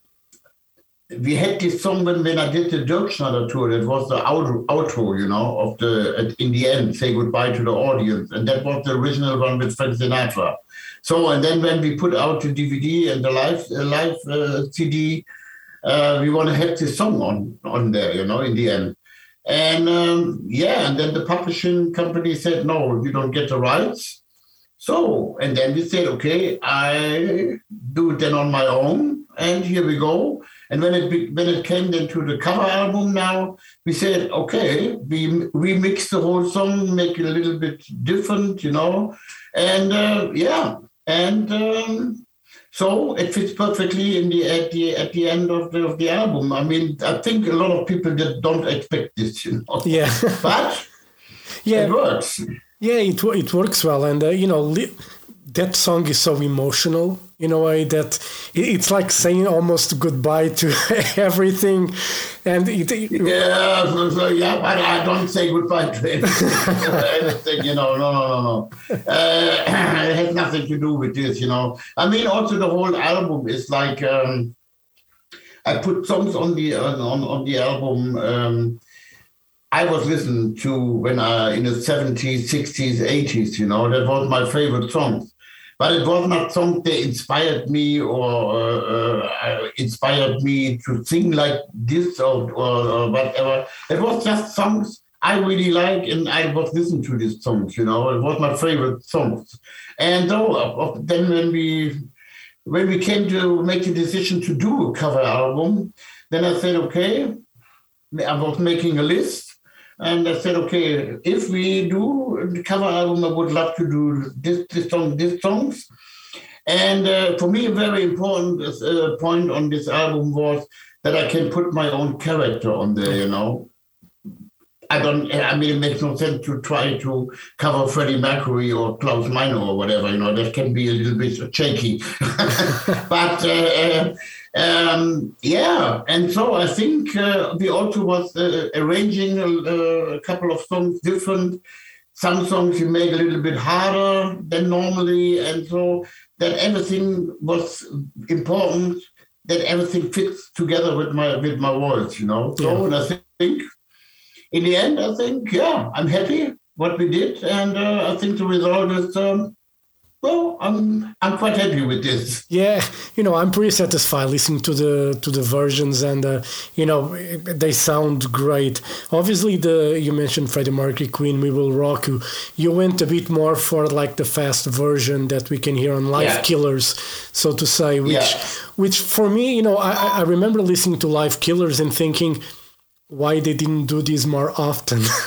we had this song when, when I did the Dirkschneider tour. That was the outro, outro, you know, of the in the end, say goodbye to the audience, and that was the original one with Frank Sinatra. So, and then when we put out the DVD and the live uh, live uh, CD, uh, we want to have this song on on there, you know, in the end. And um, yeah, and then the publishing company said, no, you don't get the rights. So, and then we said, okay, I do it then on my own, and here we go. And when it when it came then to the cover album now, we said, okay, we remix the whole song, make it a little bit different, you know, and uh, yeah, and um, so it fits perfectly in the at the at the end of the of the album. I mean, I think a lot of people that don't expect this, you know. Yeah, but yeah, it works. Yeah, it it works well, and uh, you know. Li- that song is so emotional in a way that it's like saying almost goodbye to everything. And it, it, yeah so, so, yeah but i don't say goodbye to anything you know no no no no. Uh, it has nothing to do with this you know. I mean also the whole album is like um, i put songs on the on, on the album um, I was listening to when I in the 70s, 60s, 80s, you know, that was my favorite songs but it was not something that inspired me or uh, uh, inspired me to sing like this or, or, or, whatever. It was just songs I really like, and I was listening to these songs. You know, it was my favorite songs. And so then when we when we came to make the decision to do a cover album, then I said, okay, I was making a list and I said, okay, if we do the cover album, I would love to do this, this song, these songs. And uh, for me, a very important uh, point on this album was that I can put my own character on there, you know. I don't, I mean, it makes no sense to try to cover Freddie Mercury or Klaus Meine or whatever, you know, that can be a little bit shaky. but uh, um, yeah, and so I think uh, we also was uh, arranging a, a, couple of songs different. Some songs you made a little bit harder than normally, and so that everything was important. That everything fits together with my with my voice, you know. So yeah. and I think in the end, I think yeah, I'm happy what we did, and uh, I think the result is um, well, I'm I'm quite happy with this. Yeah, you know, I'm pretty satisfied listening to the to the versions, and uh, you know, they sound great. Obviously, the you mentioned Freddie Mercury, Queen, We Will Rock You. You went a bit more for like the fast version that we can hear on Live yeah. Killers, so to say, which yeah. which for me, you know, I, I remember listening to Live Killers and thinking why they didn't do this more often.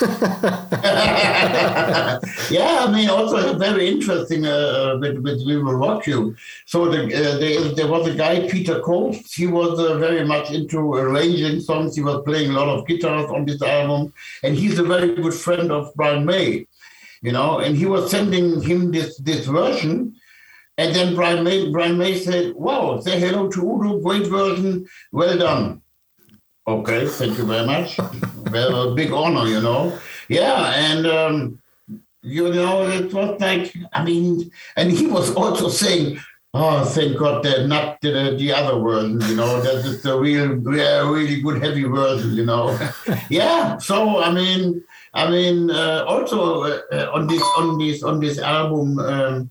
yeah, I mean, also very interesting uh, uh, with, with We Will Rock You. So the, uh, there, there, was a guy, Peter Coates, he was uh, very much into arranging songs. He was playing a lot of guitars on this album. And he's a very good friend of Brian May, you know, and he was sending him this, this version. And then Brian May, Brian May said, wow, say hello to Udo, great version, well done. Okay, thank you very much. well, a big honor, you know. Yeah, and um, you know, it was like, I mean, and he was also saying, Oh, thank God, they're not the, the other version, you know. That is the real, real, really good heavy version, you know. yeah. So I mean, I mean, uh, also uh, on this, on this, on this album, um,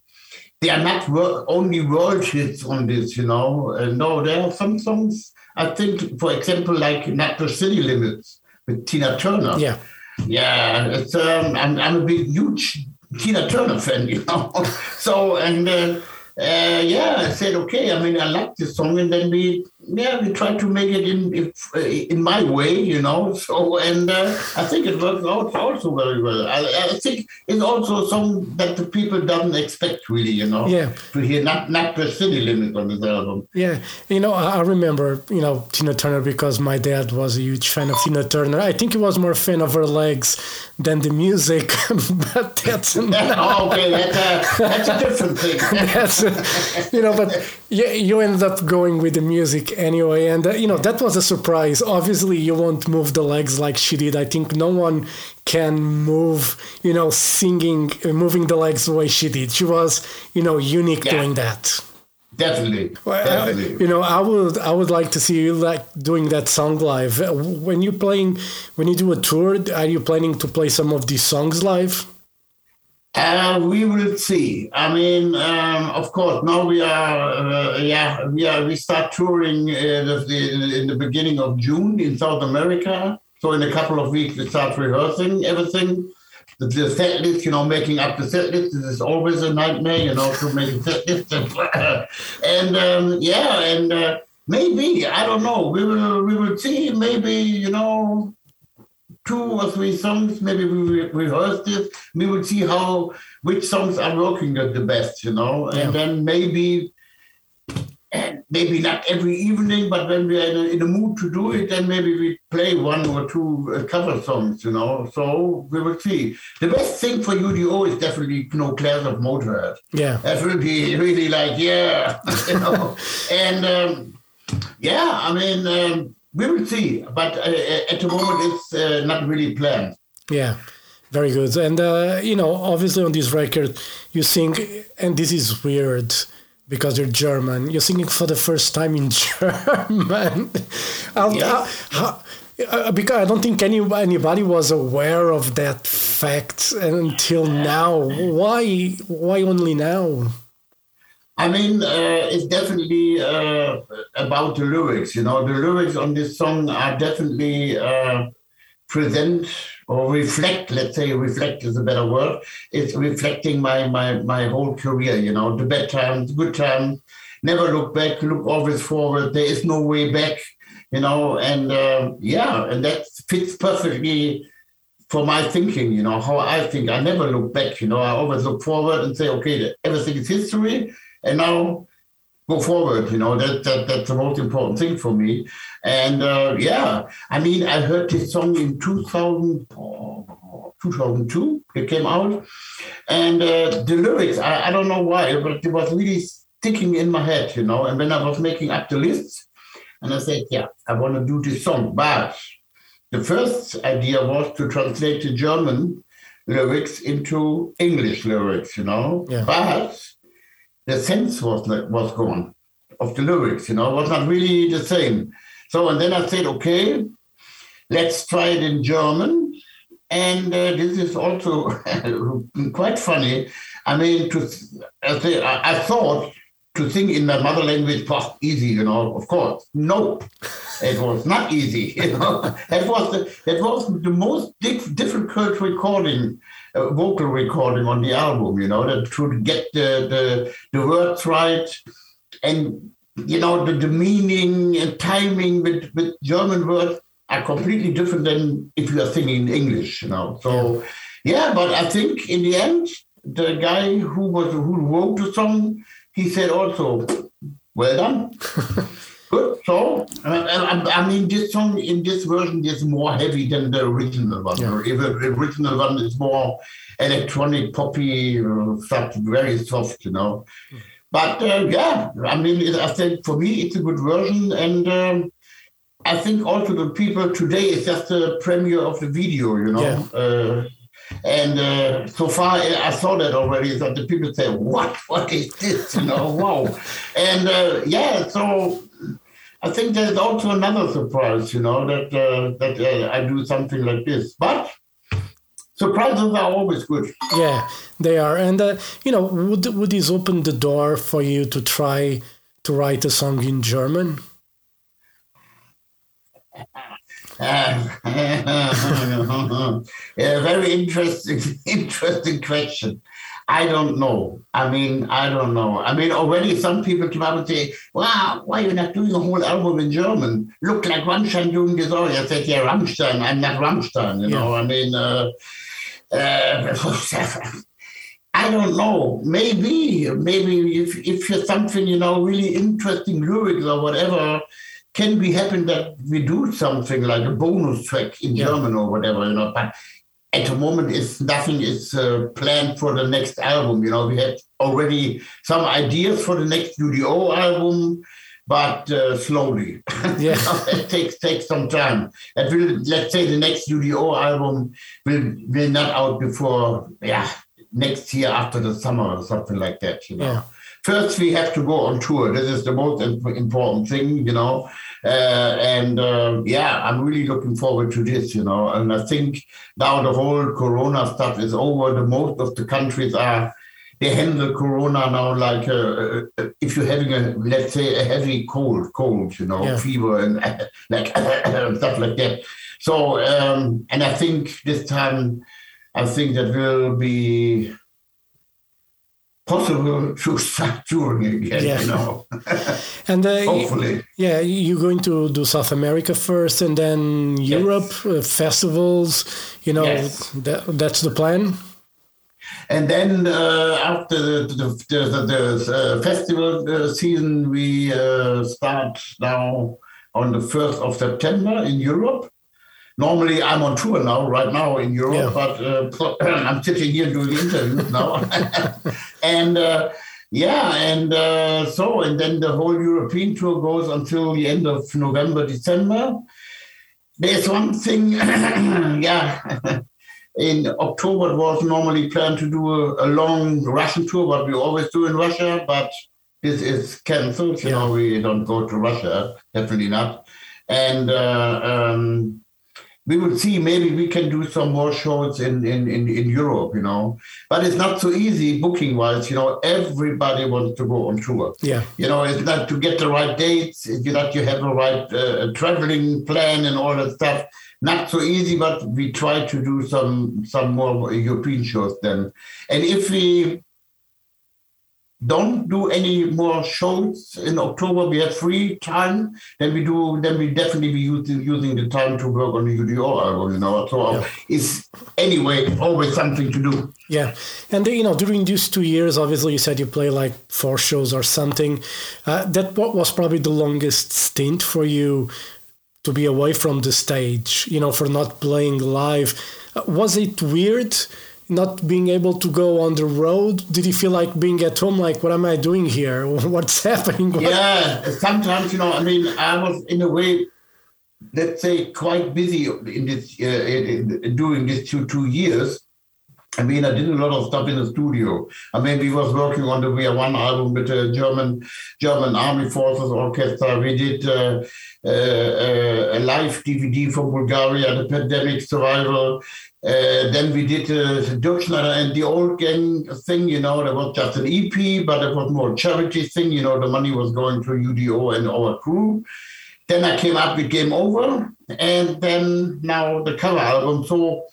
they are not only world hits on this, you know. Uh, no, there are some songs. I think, for example, like "Nutbush City Limits" with Tina Turner. Yeah. Yeah, it's um, I'm I'm a big huge Tina Turner fan, you know. so and uh, uh, yeah, I said okay. I mean, I like this song, and then we yeah we tried to make it in in, in my way, you know. So and uh, I think it worked out also very well. I, I think it's also song that the people doesn't expect really, you know. Yeah. To hear not Nutbush City Limit on this album. Yeah, you know, I remember, you know, Tina Turner because my dad was a huge fan of Tina Turner. I think he was more a fan of her legs than the music, but that's oh, okay, that's a, that's a different thing. that's you know, but you, you ended up going with the music anyway, and uh, you know that was a surprise. Obviously, you won't move the legs like she did. I think no one can move, you know, singing, uh, moving the legs the way she did. She was, you know, unique Yeah. doing that. Definitely, Well, uh, definitely. you know, I would I would like to see you like doing that song live. When you playing, when you do a tour, are you planning to play some of these songs live? Uh, we will see. I mean, um, of course, now we are, uh, yeah, we are. We start touring uh, the, in the beginning of June in South America. So in a couple of weeks, we start rehearsing everything. The, the set list, you know, making up the set list is always a nightmare, you know, to make set list. and um, yeah, and uh, maybe I don't know. We will we will see. Maybe you know, two or three songs. Maybe we re- rehearse this. We will see how which songs are working the the best, you know, and Yeah. then maybe. And maybe not every evening, but when we are in a, in a mood to do it, then maybe we play one or two uh, cover songs, you know. So we will see. The best thing for UDO is definitely, you know, Class of Motorhead. Yeah, That will be really like, yeah, you know. and um, yeah, I mean, um, we will see. But uh, at the moment, it's uh, not really planned. yeah, very good. And uh, you know, obviously on this record, you sing, and this is weird because you're German. You're singing for the first time in German. How- how- uh, because I don't think any anybody was aware of that fact until now. Why? Why only now? I mean, uh, it's definitely uh, about the lyrics. You know, the lyrics on this song are definitely uh, present or reflect. Let's say reflect is a better word. It's reflecting my my my whole career. You know, the bad times, good times. Never look back. Look always forward. There is no way back. You know, and uh, yeah, and that fits perfectly for my thinking, you know, how I think. I never look back, you know, I always look forward and say, okay, everything is history, and now go forward, you know, that, that that's the most important thing for me. And uh, yeah, I mean, I heard this song in 2000, oh, 2002, it came out, and uh, the lyrics, I, I don't know why, but it was really sticking in my head, you know, and when I was making up the lists, and I said, yeah, I want to do this song, but the first idea was to translate the German lyrics into English lyrics, you know. Yeah. But the sense was not- was gone of the lyrics, you know, it was not really the same. So and then I said, okay, let's try it in German. And uh, this is also quite funny. I mean, to I, say, I, I thought to sing in my mother language was easy, you know. Of course, no, it was not easy. You know, it was the, that was the most dif- difficult recording, vocal recording on the album. You know, that to get the the, the words right and you know the, the meaning and timing with, with German words are completely different than if you are singing in English. You know, so yeah, but I think in the end, the guy who was who wrote the song, he said also, "Well done." Good. So, uh, I, mean, this song in this version is more heavy than the original one. Yeah. If the original one is more electronic, poppy, stuff, very soft, you know. But uh, yeah, I mean, it, I think for me it's a good version, and um, I think also the people today it's just a premiere of the video, you know. Yeah. Uh, And uh, so far, I saw that already. That the people say, "What? What is this?" You know, wow. And uh, yeah, so I think there's also another surprise. You know that uh, that uh, I do something like this, but surprises are always good. Yeah, they are. And uh, you know, would would this open the door for you to try to write a song in German? yeah, very interesting, interesting question. I don't know. I mean, I don't know. I mean, already some people come up and say, "Wow, why are you not doing a whole album in German? Look like Rammstein doing this all." I said, "Yeah, Rammstein. I'm not Rammstein." You yeah. know, I mean, uh, uh, I don't know. Maybe, maybe if if you're something, you know, really interesting lyrics or whatever, can be happen that we do something like a bonus track in yeah. German or whatever, you know. But at the moment, it's nothing is uh, planned for the next album. You know, we had already some ideas for the next studio album, but uh, slowly. Yeah, it takes takes some time. It will, let's say, the next studio album will will not out before yeah next year after the summer or something like that. You know. Yeah first we have to go on tour. This is the most important thing, you know. Uh, and uh, yeah, I'm really looking forward to this, you know. And I think now the whole Corona stuff is over. The most of the countries are they handle Corona now like uh, uh if you're having a let's say a heavy cold, cold, you know, yeah. fever and like stuff like that. So um, and I think this time, I think that will be possible to start touring again, yeah. you know. and uh, hopefully. Yeah, you're going to do South America first and then Europe, yes. uh, festivals, you know, yes. that, that's the plan. And then uh, after the, the, the, the uh, festival uh, season, we uh, start now on the 1st of September in Europe normally I'm on tour now, right now in Europe, yeah. but uh, I'm sitting here doing interviews now. and uh, yeah, and uh, so, and then the whole European tour goes until the end of November, December. There's one thing, yeah. in October, it was normally planned to do a, a, long Russian tour, what we always do in Russia, but this is cancelled. You yeah. know, we don't go to Russia, definitely not. And uh, um, we will see maybe we can do some more shows in, in, in, in Europe, you know. But it's not so easy booking wise, you know, everybody wants to go on tour. Yeah. You know, it's not to get the right dates, you know, you have the right uh, traveling plan and all that stuff. Not so easy, but we try to do some some more European shows then. And if we don't do any more shows in October. We have free time. Then we do. Then we definitely be using using the time to work on the UDO album. You know, so yeah. it's anyway always something to do. Yeah, and you know, during these two years, obviously, you said you play like four shows or something. Uh, that what was probably the longest stint for you to be away from the stage. You know, for not playing live. Uh, was it weird? Not being able to go on the road? Did you feel like being at home? Like, what am I doing here? What's happening? Yeah, sometimes you know. I mean, I was in a way, let's say, quite busy in this uh, in, in, during these two two years. I mean, I did a lot of stuff in the studio. I mean, we was working on the We Are One album with the German German Army Forces Orchestra. We did uh, uh, uh a live DVD from Bulgaria, the pandemic survival. Uh, then we did uh, Dirkschneider and the old gang thing, you know, there was just an EP, but it was more charity thing, you know, the money was going to UDO and our crew. Then I came up with Game Over, and then now the cover album. So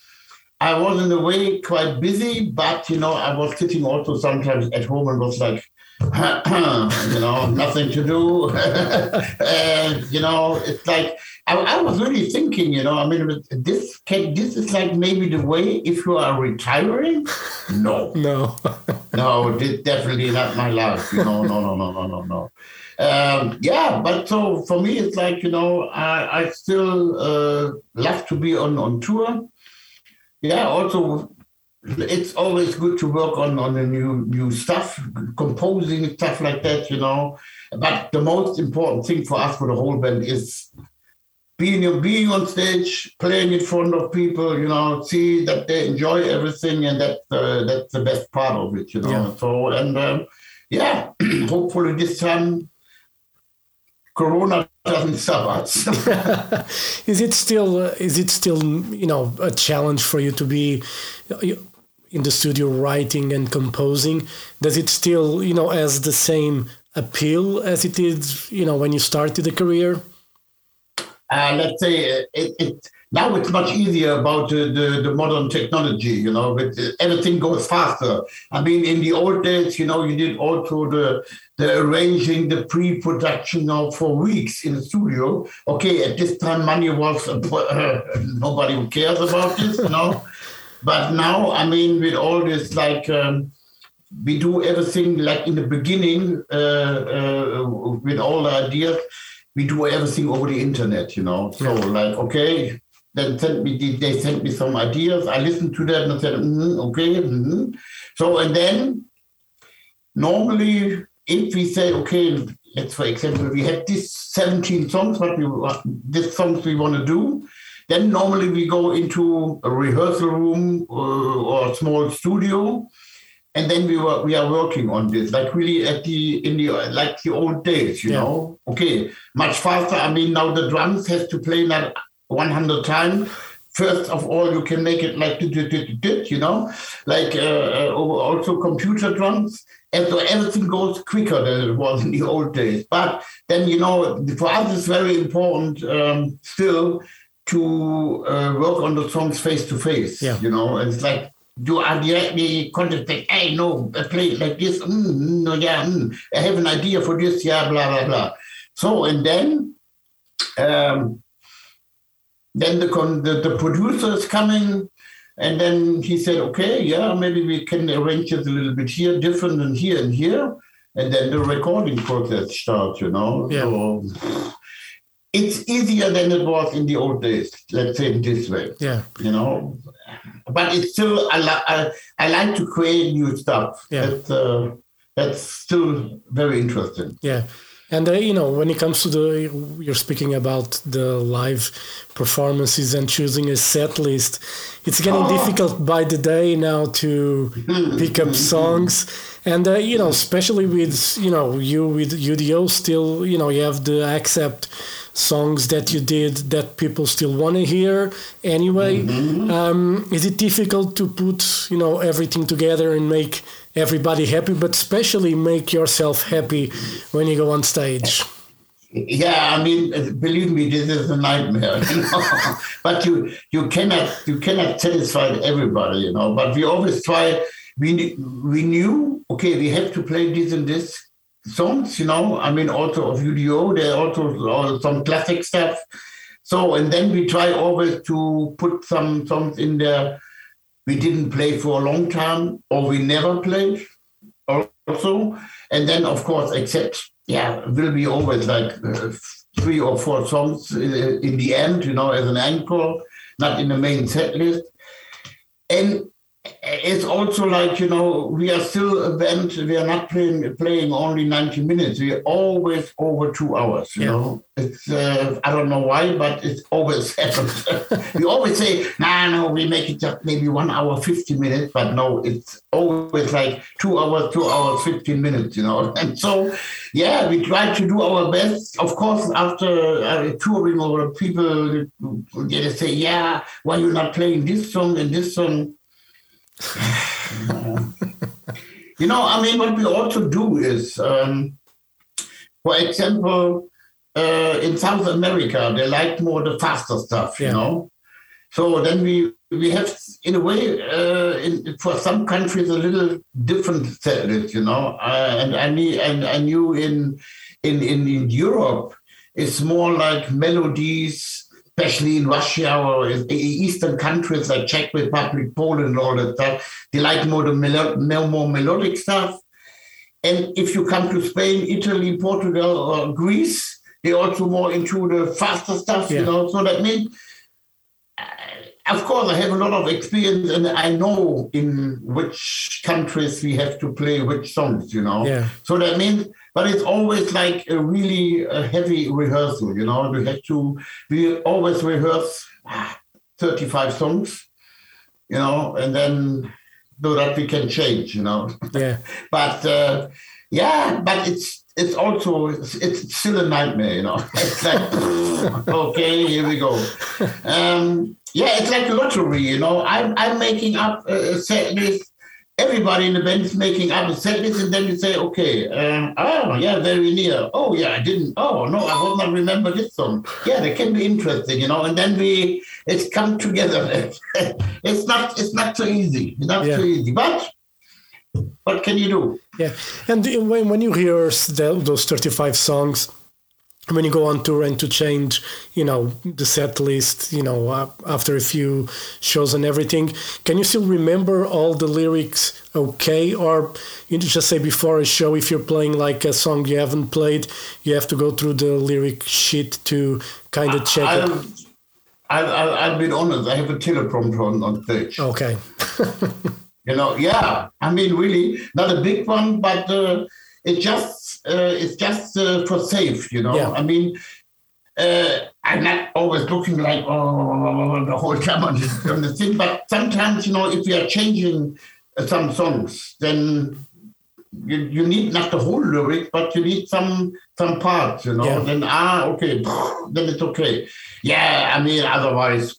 I was in a way quite busy, but, you know, I was sitting also sometimes at home and was like, you know, nothing to do. and, you know, it's like, I, I, was really thinking, you know, I mean, this can, this is like maybe the way if you are retiring. No, no, no, this definitely not my life. You know, no, no, no, no, no, no. Um, yeah, but so for me, it's like you know, I, I still uh, love to be on on tour. Yeah, also it's always good to work on on the new new stuff, composing stuff like that, you know. But the most important thing for us for the whole band is being being on stage, playing in front of people, you know, see that they enjoy everything, and that's uh, that's the best part of it, you know. Yeah. So and um, yeah, hopefully this time Corona doesn't stop us. is it still is it still you know a challenge for you to be in the studio writing and composing? Does it still you know as the same appeal as it did you know when you started the career? uh, let's say uh, it, it now it's much easier about the, the, the modern technology, you know, but uh, everything goes faster. I mean, in the old days, you know, you did also the the arranging, the pre-production now for weeks in the studio. Okay, at this time, money was uh, nobody cares about this, you know. But now, I mean, with all this, like. Um, we do everything like in the beginning uh, uh, with all the ideas we do everything over the internet, you know. So like, okay, then send me they sent me some ideas. I listened to that and I said, mm, okay. Mm. So and then normally if we say, okay, let's for example, we have these 17 songs, what we this songs we want to do. Then normally we go into a rehearsal room uh, or a small studio, and then we were we are working on this like really at the in the like the old days you Yeah. know okay much faster i mean now the drums has to play that 100 times first of all you can make it like you know like uh, uh, also computer drums and so everything goes quicker than it was in the old days but then you know for us it's very important um, still to uh, work on the songs face to face Yeah. you know it's like you are directly contacting, hey, no, I play it like this. Mm, no, yeah, mm, I have an idea for this, yeah, blah, blah, blah. So, and then, um, then the, con- the, the producer is coming, and then he said, okay, yeah, maybe we can arrange it a little bit here, different than here and here. And then the recording process starts, you know. Yeah. So it's easier than it was in the old days, let's say in this way Yeah, you know. But it's still I, li- I, I like to create new stuff. Yeah. That's uh, that's still very interesting. yeah. And uh, you know, when it comes to the, you're speaking about the live performances and choosing a set list. It's getting Oh. difficult by the day now to pick up songs, and uh, you know, especially with you know you with UDO still, you know, you have the Accept songs that you did that people still want to hear anyway. Um, is it difficult to put you know everything together and make everybody happy, but especially make yourself happy when you go on stage? Yeah, I mean, believe me, this is a nightmare. You know? but you you cannot you cannot satisfy everybody, you know. But we always try. We we knew okay, we have to play this and this songs, you know. I mean, also of UDO, there are also uh, some classic stuff. So and then we try always to put some songs in there we didn't play for a long time or we never played also. And then of course Accept yeah will be always like uh, three or four songs in, in the end you know as an encore not in the main set list. And it's also like you know we are still a band we are not playing playing only 90 minutes. We're always over two hours you Yeah. know? It's uh, i don't know why but it always happens we always say nah no we make it just maybe one hour 50 minutes but no it's always like two hours two hours 15 minutes you know? And so yeah we try to do our best. Of course after uh, touring over people they say yeah why you not playing this song and this song you know, I mean, what we also do is, um, for example, uh, in South America, they like more the faster stuff, you Yeah. know. So then we we have, in a way, uh, in, for some countries, a little different set list, you know. Uh, and I need, and I knew in in in, in Europe, it's more like melodies especially in Russia or Eastern countries like Czech Republic, Poland, and all that stuff. They like more the melo- mel- more melodic stuff. And if you come to Spain, Italy, Portugal, or Greece, they're also more into the faster stuff, Yeah. you know. So that means of course, I have a lot of experience, and I know in which countries we have to play which songs. You know, Yeah. so that means, but it's always like a really a heavy rehearsal. You know, we have to we always rehearse ah, thirty-five songs. You know, and then so that we can change. You know Yeah. but uh, yeah, but it's it's also it's, it's still a nightmare, you know. It's like okay, here we go. Um, yeah, it's like a lottery, you know. I'm I'm making up a set list. Everybody in the band is making up a set list, and then you say, okay, um, oh yeah, very near. Oh yeah, I didn't. Oh no, I will not remember this song. Yeah, that can be interesting, you know. And then we it's come together. it's not it's not so easy. It's not Yeah. so easy, but what can you do? Yeah, and when, when you the, those 35 songs, when you go on tour and to change, you know, the set list, you know, uh, after a few shows and everything, can you still remember all the lyrics okay? Or you just say before a show, if you're playing like a song you haven't played, you have to go through the lyric sheet to kind of check it? I've, I've, I've been honest. I have a teleprompter on, on stage. Okay. You know, yeah. I mean, really, not a big one, but uh, it just uh, it's just uh, for safe. You know, Yeah. I mean, uh, I'm not always looking like oh the whole time on, this, on the thing, but sometimes you know, if we are changing uh, some songs, then you, you need not the whole lyric, but you need some some parts. You know, Yeah. then ah okay, then it's okay. Yeah, I mean, otherwise,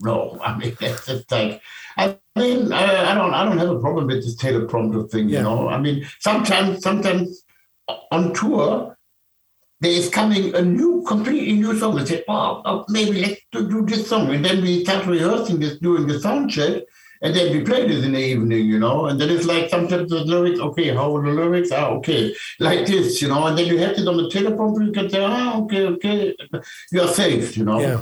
no. I mean, it's just like. I mean, I, I don't, I don't have a problem with this teleprompter thing. Yeah. You know, I mean, sometimes, sometimes on tour, there is coming a new, completely new song. We say, oh, oh, maybe let's do, do this song, and then we start rehearsing this, doing the sound check, and then we play this in the evening, you know. And then it's like sometimes the lyrics, okay, how are the lyrics? Ah, okay, like this, you know. And then you have it on the teleprompter. You can say, ah, okay, okay, you are safe, you know. Yeah.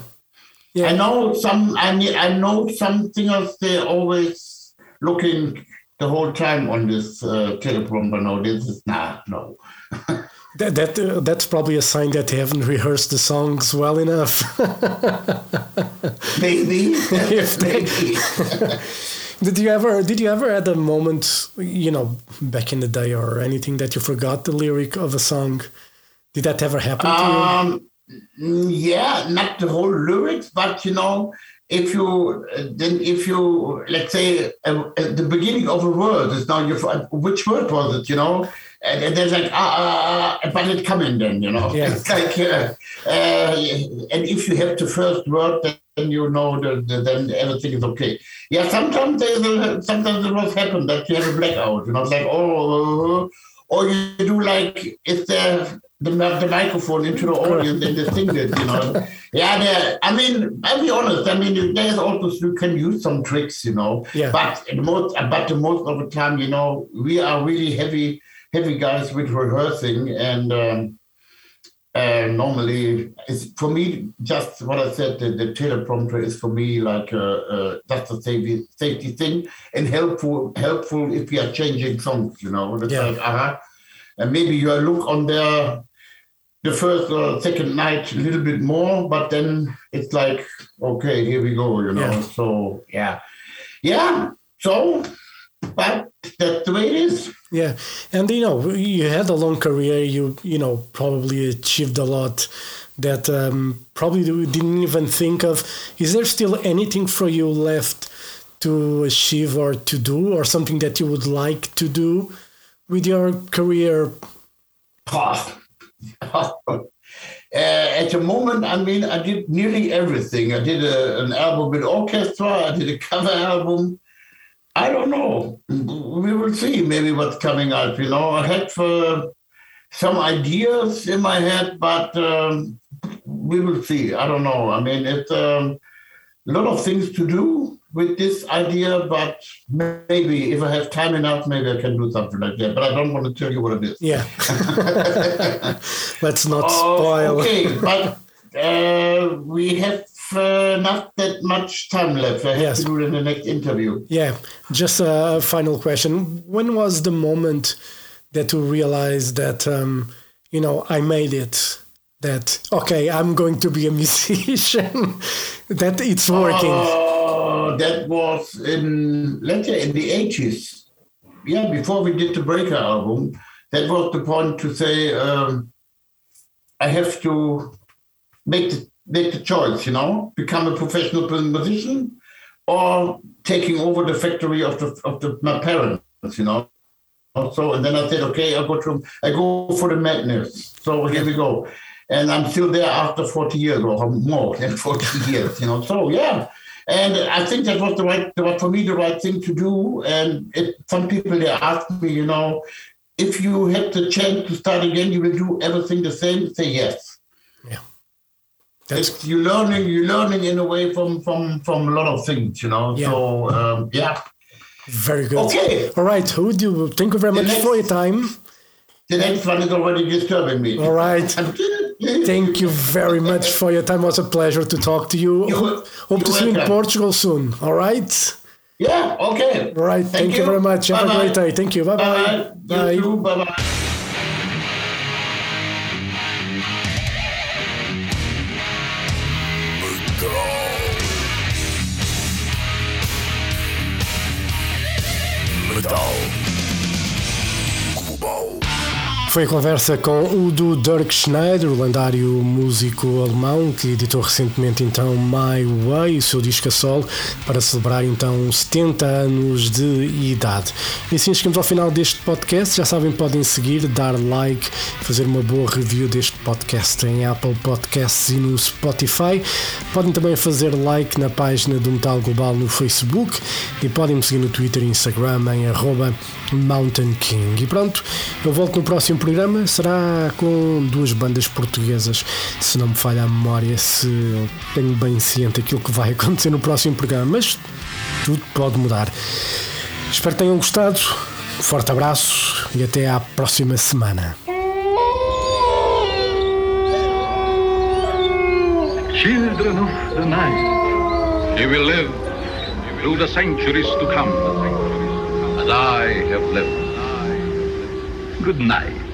Yeah. I know some. I ne- I know some singers. They're always looking the whole time on this uh, teleprompter. No, this is not. No. That, that uh, that's probably a sign that they haven't rehearsed the songs well enough. Maybe. If they- Maybe. Did you ever did you ever had a moment, you know, back in the day or anything that you forgot the lyric of a song? Did that ever happen to you? Um, mm, yeah, not the whole lyrics, but you know, if you uh, then if you let's say uh, at the beginning of a word is now you which word was it? You know, and, and there's like ah, ah, ah, but it coming then. You know, Yeah. it's like uh, uh, and if you have the first word, then you know that, the, then everything is okay. Yeah, sometimes there's a, sometimes it was happen that you have a blackout. You know, it's like oh, or you do like if the the, the microphone into the audience and the thing that you know. Yeah. I mean, I'll be honest. I mean, there's also you can use some tricks, you know. Yeah. But the most, but the most of the time, you know, we are really heavy, heavy guys with rehearsing, and um, uh, normally it's for me just what I said. The, the teleprompter is for me like uh, uh, just a safety safety thing and helpful helpful if we are changing songs. You know, it's Yeah. like uh-huh. And maybe you look on there the first or second night a little bit more, but then it's like okay, here we go. You know, Yeah. so yeah, yeah. So, but that's the way it is. Yeah, and you know, you had a long career. You you know probably achieved a lot that um, probably didn't even think of. Is there still anything for you left to achieve or to do, or something that you would like to do with your career? Uh, at the moment, I mean, I did nearly everything. I did a, an album with orchestra. I did a cover album. I don't know. We will see maybe what's coming up. You know, I had uh, some ideas in my head, but um, we will see. I don't know. I mean, it's um, a lot of things to do with this idea, but maybe if I have time enough, maybe I can do something like that. But I don't want to tell you what it is. Yeah, let's not Oh, spoil. okay, but uh, we have uh, not that much time left. I have Yes. to do it in the next interview. Yeah, just a final question. When was the moment that you realized that, um, you know, I made it? That, okay, I'm going to be a musician, that it's working. That was in let's say in the eighties. Yeah, before we did the Breaker album, that was the point to say um, I have to make the, make the choice. You know, become a professional musician or taking over the factory of the of the, my parents. You know. So and then I said, okay, I go to I go for the madness. So here we go and I'm still there after 40 years or more than 40 years, you know. So yeah, and I think that was the right, for me, the right thing to do. And it, some people they ask me, you know, if you had the chance to start again, you will do everything the same. Say yes. Yeah, that's it's, you're learning. You're learning in a way from from from a lot of things, you know. Yeah. So um, yeah. Very good. Okay. All right. Who do? Thank you very much next, for your time. The next one is already disturbing me. All right. Thank you very much for your time. It was a pleasure to talk to you. You're, Hope to see you in Portugal soon. All right. Yeah. Okay. All right. Thank, Thank you. you. very much. Have Bye-bye. a great day. Thank you. Bye bye. Bye. Bye Foi a conversa com o do Dirk Schneider, o lendário músico alemão que editou recentemente então My Way, o seu disco a solo, para celebrar então 70 anos de idade. E assim chegamos ao final deste podcast. Já sabem, podem seguir, dar like, fazer uma boa review deste podcast em Apple Podcasts e no Spotify. Podem também fazer like na página do Metal Global no Facebook e podem me seguir no Twitter e Instagram em Mountain King. E pronto, eu volto no próximo programa. Será com duas bandas portuguesas, se não me falha a memória, se tenho bem ciente aquilo que vai acontecer no próximo programa, mas tudo pode mudar. Espero que tenham gostado. Forte abraço e até à próxima semana. Children of the night, you will live through the centuries to come. as I have lived. Good night.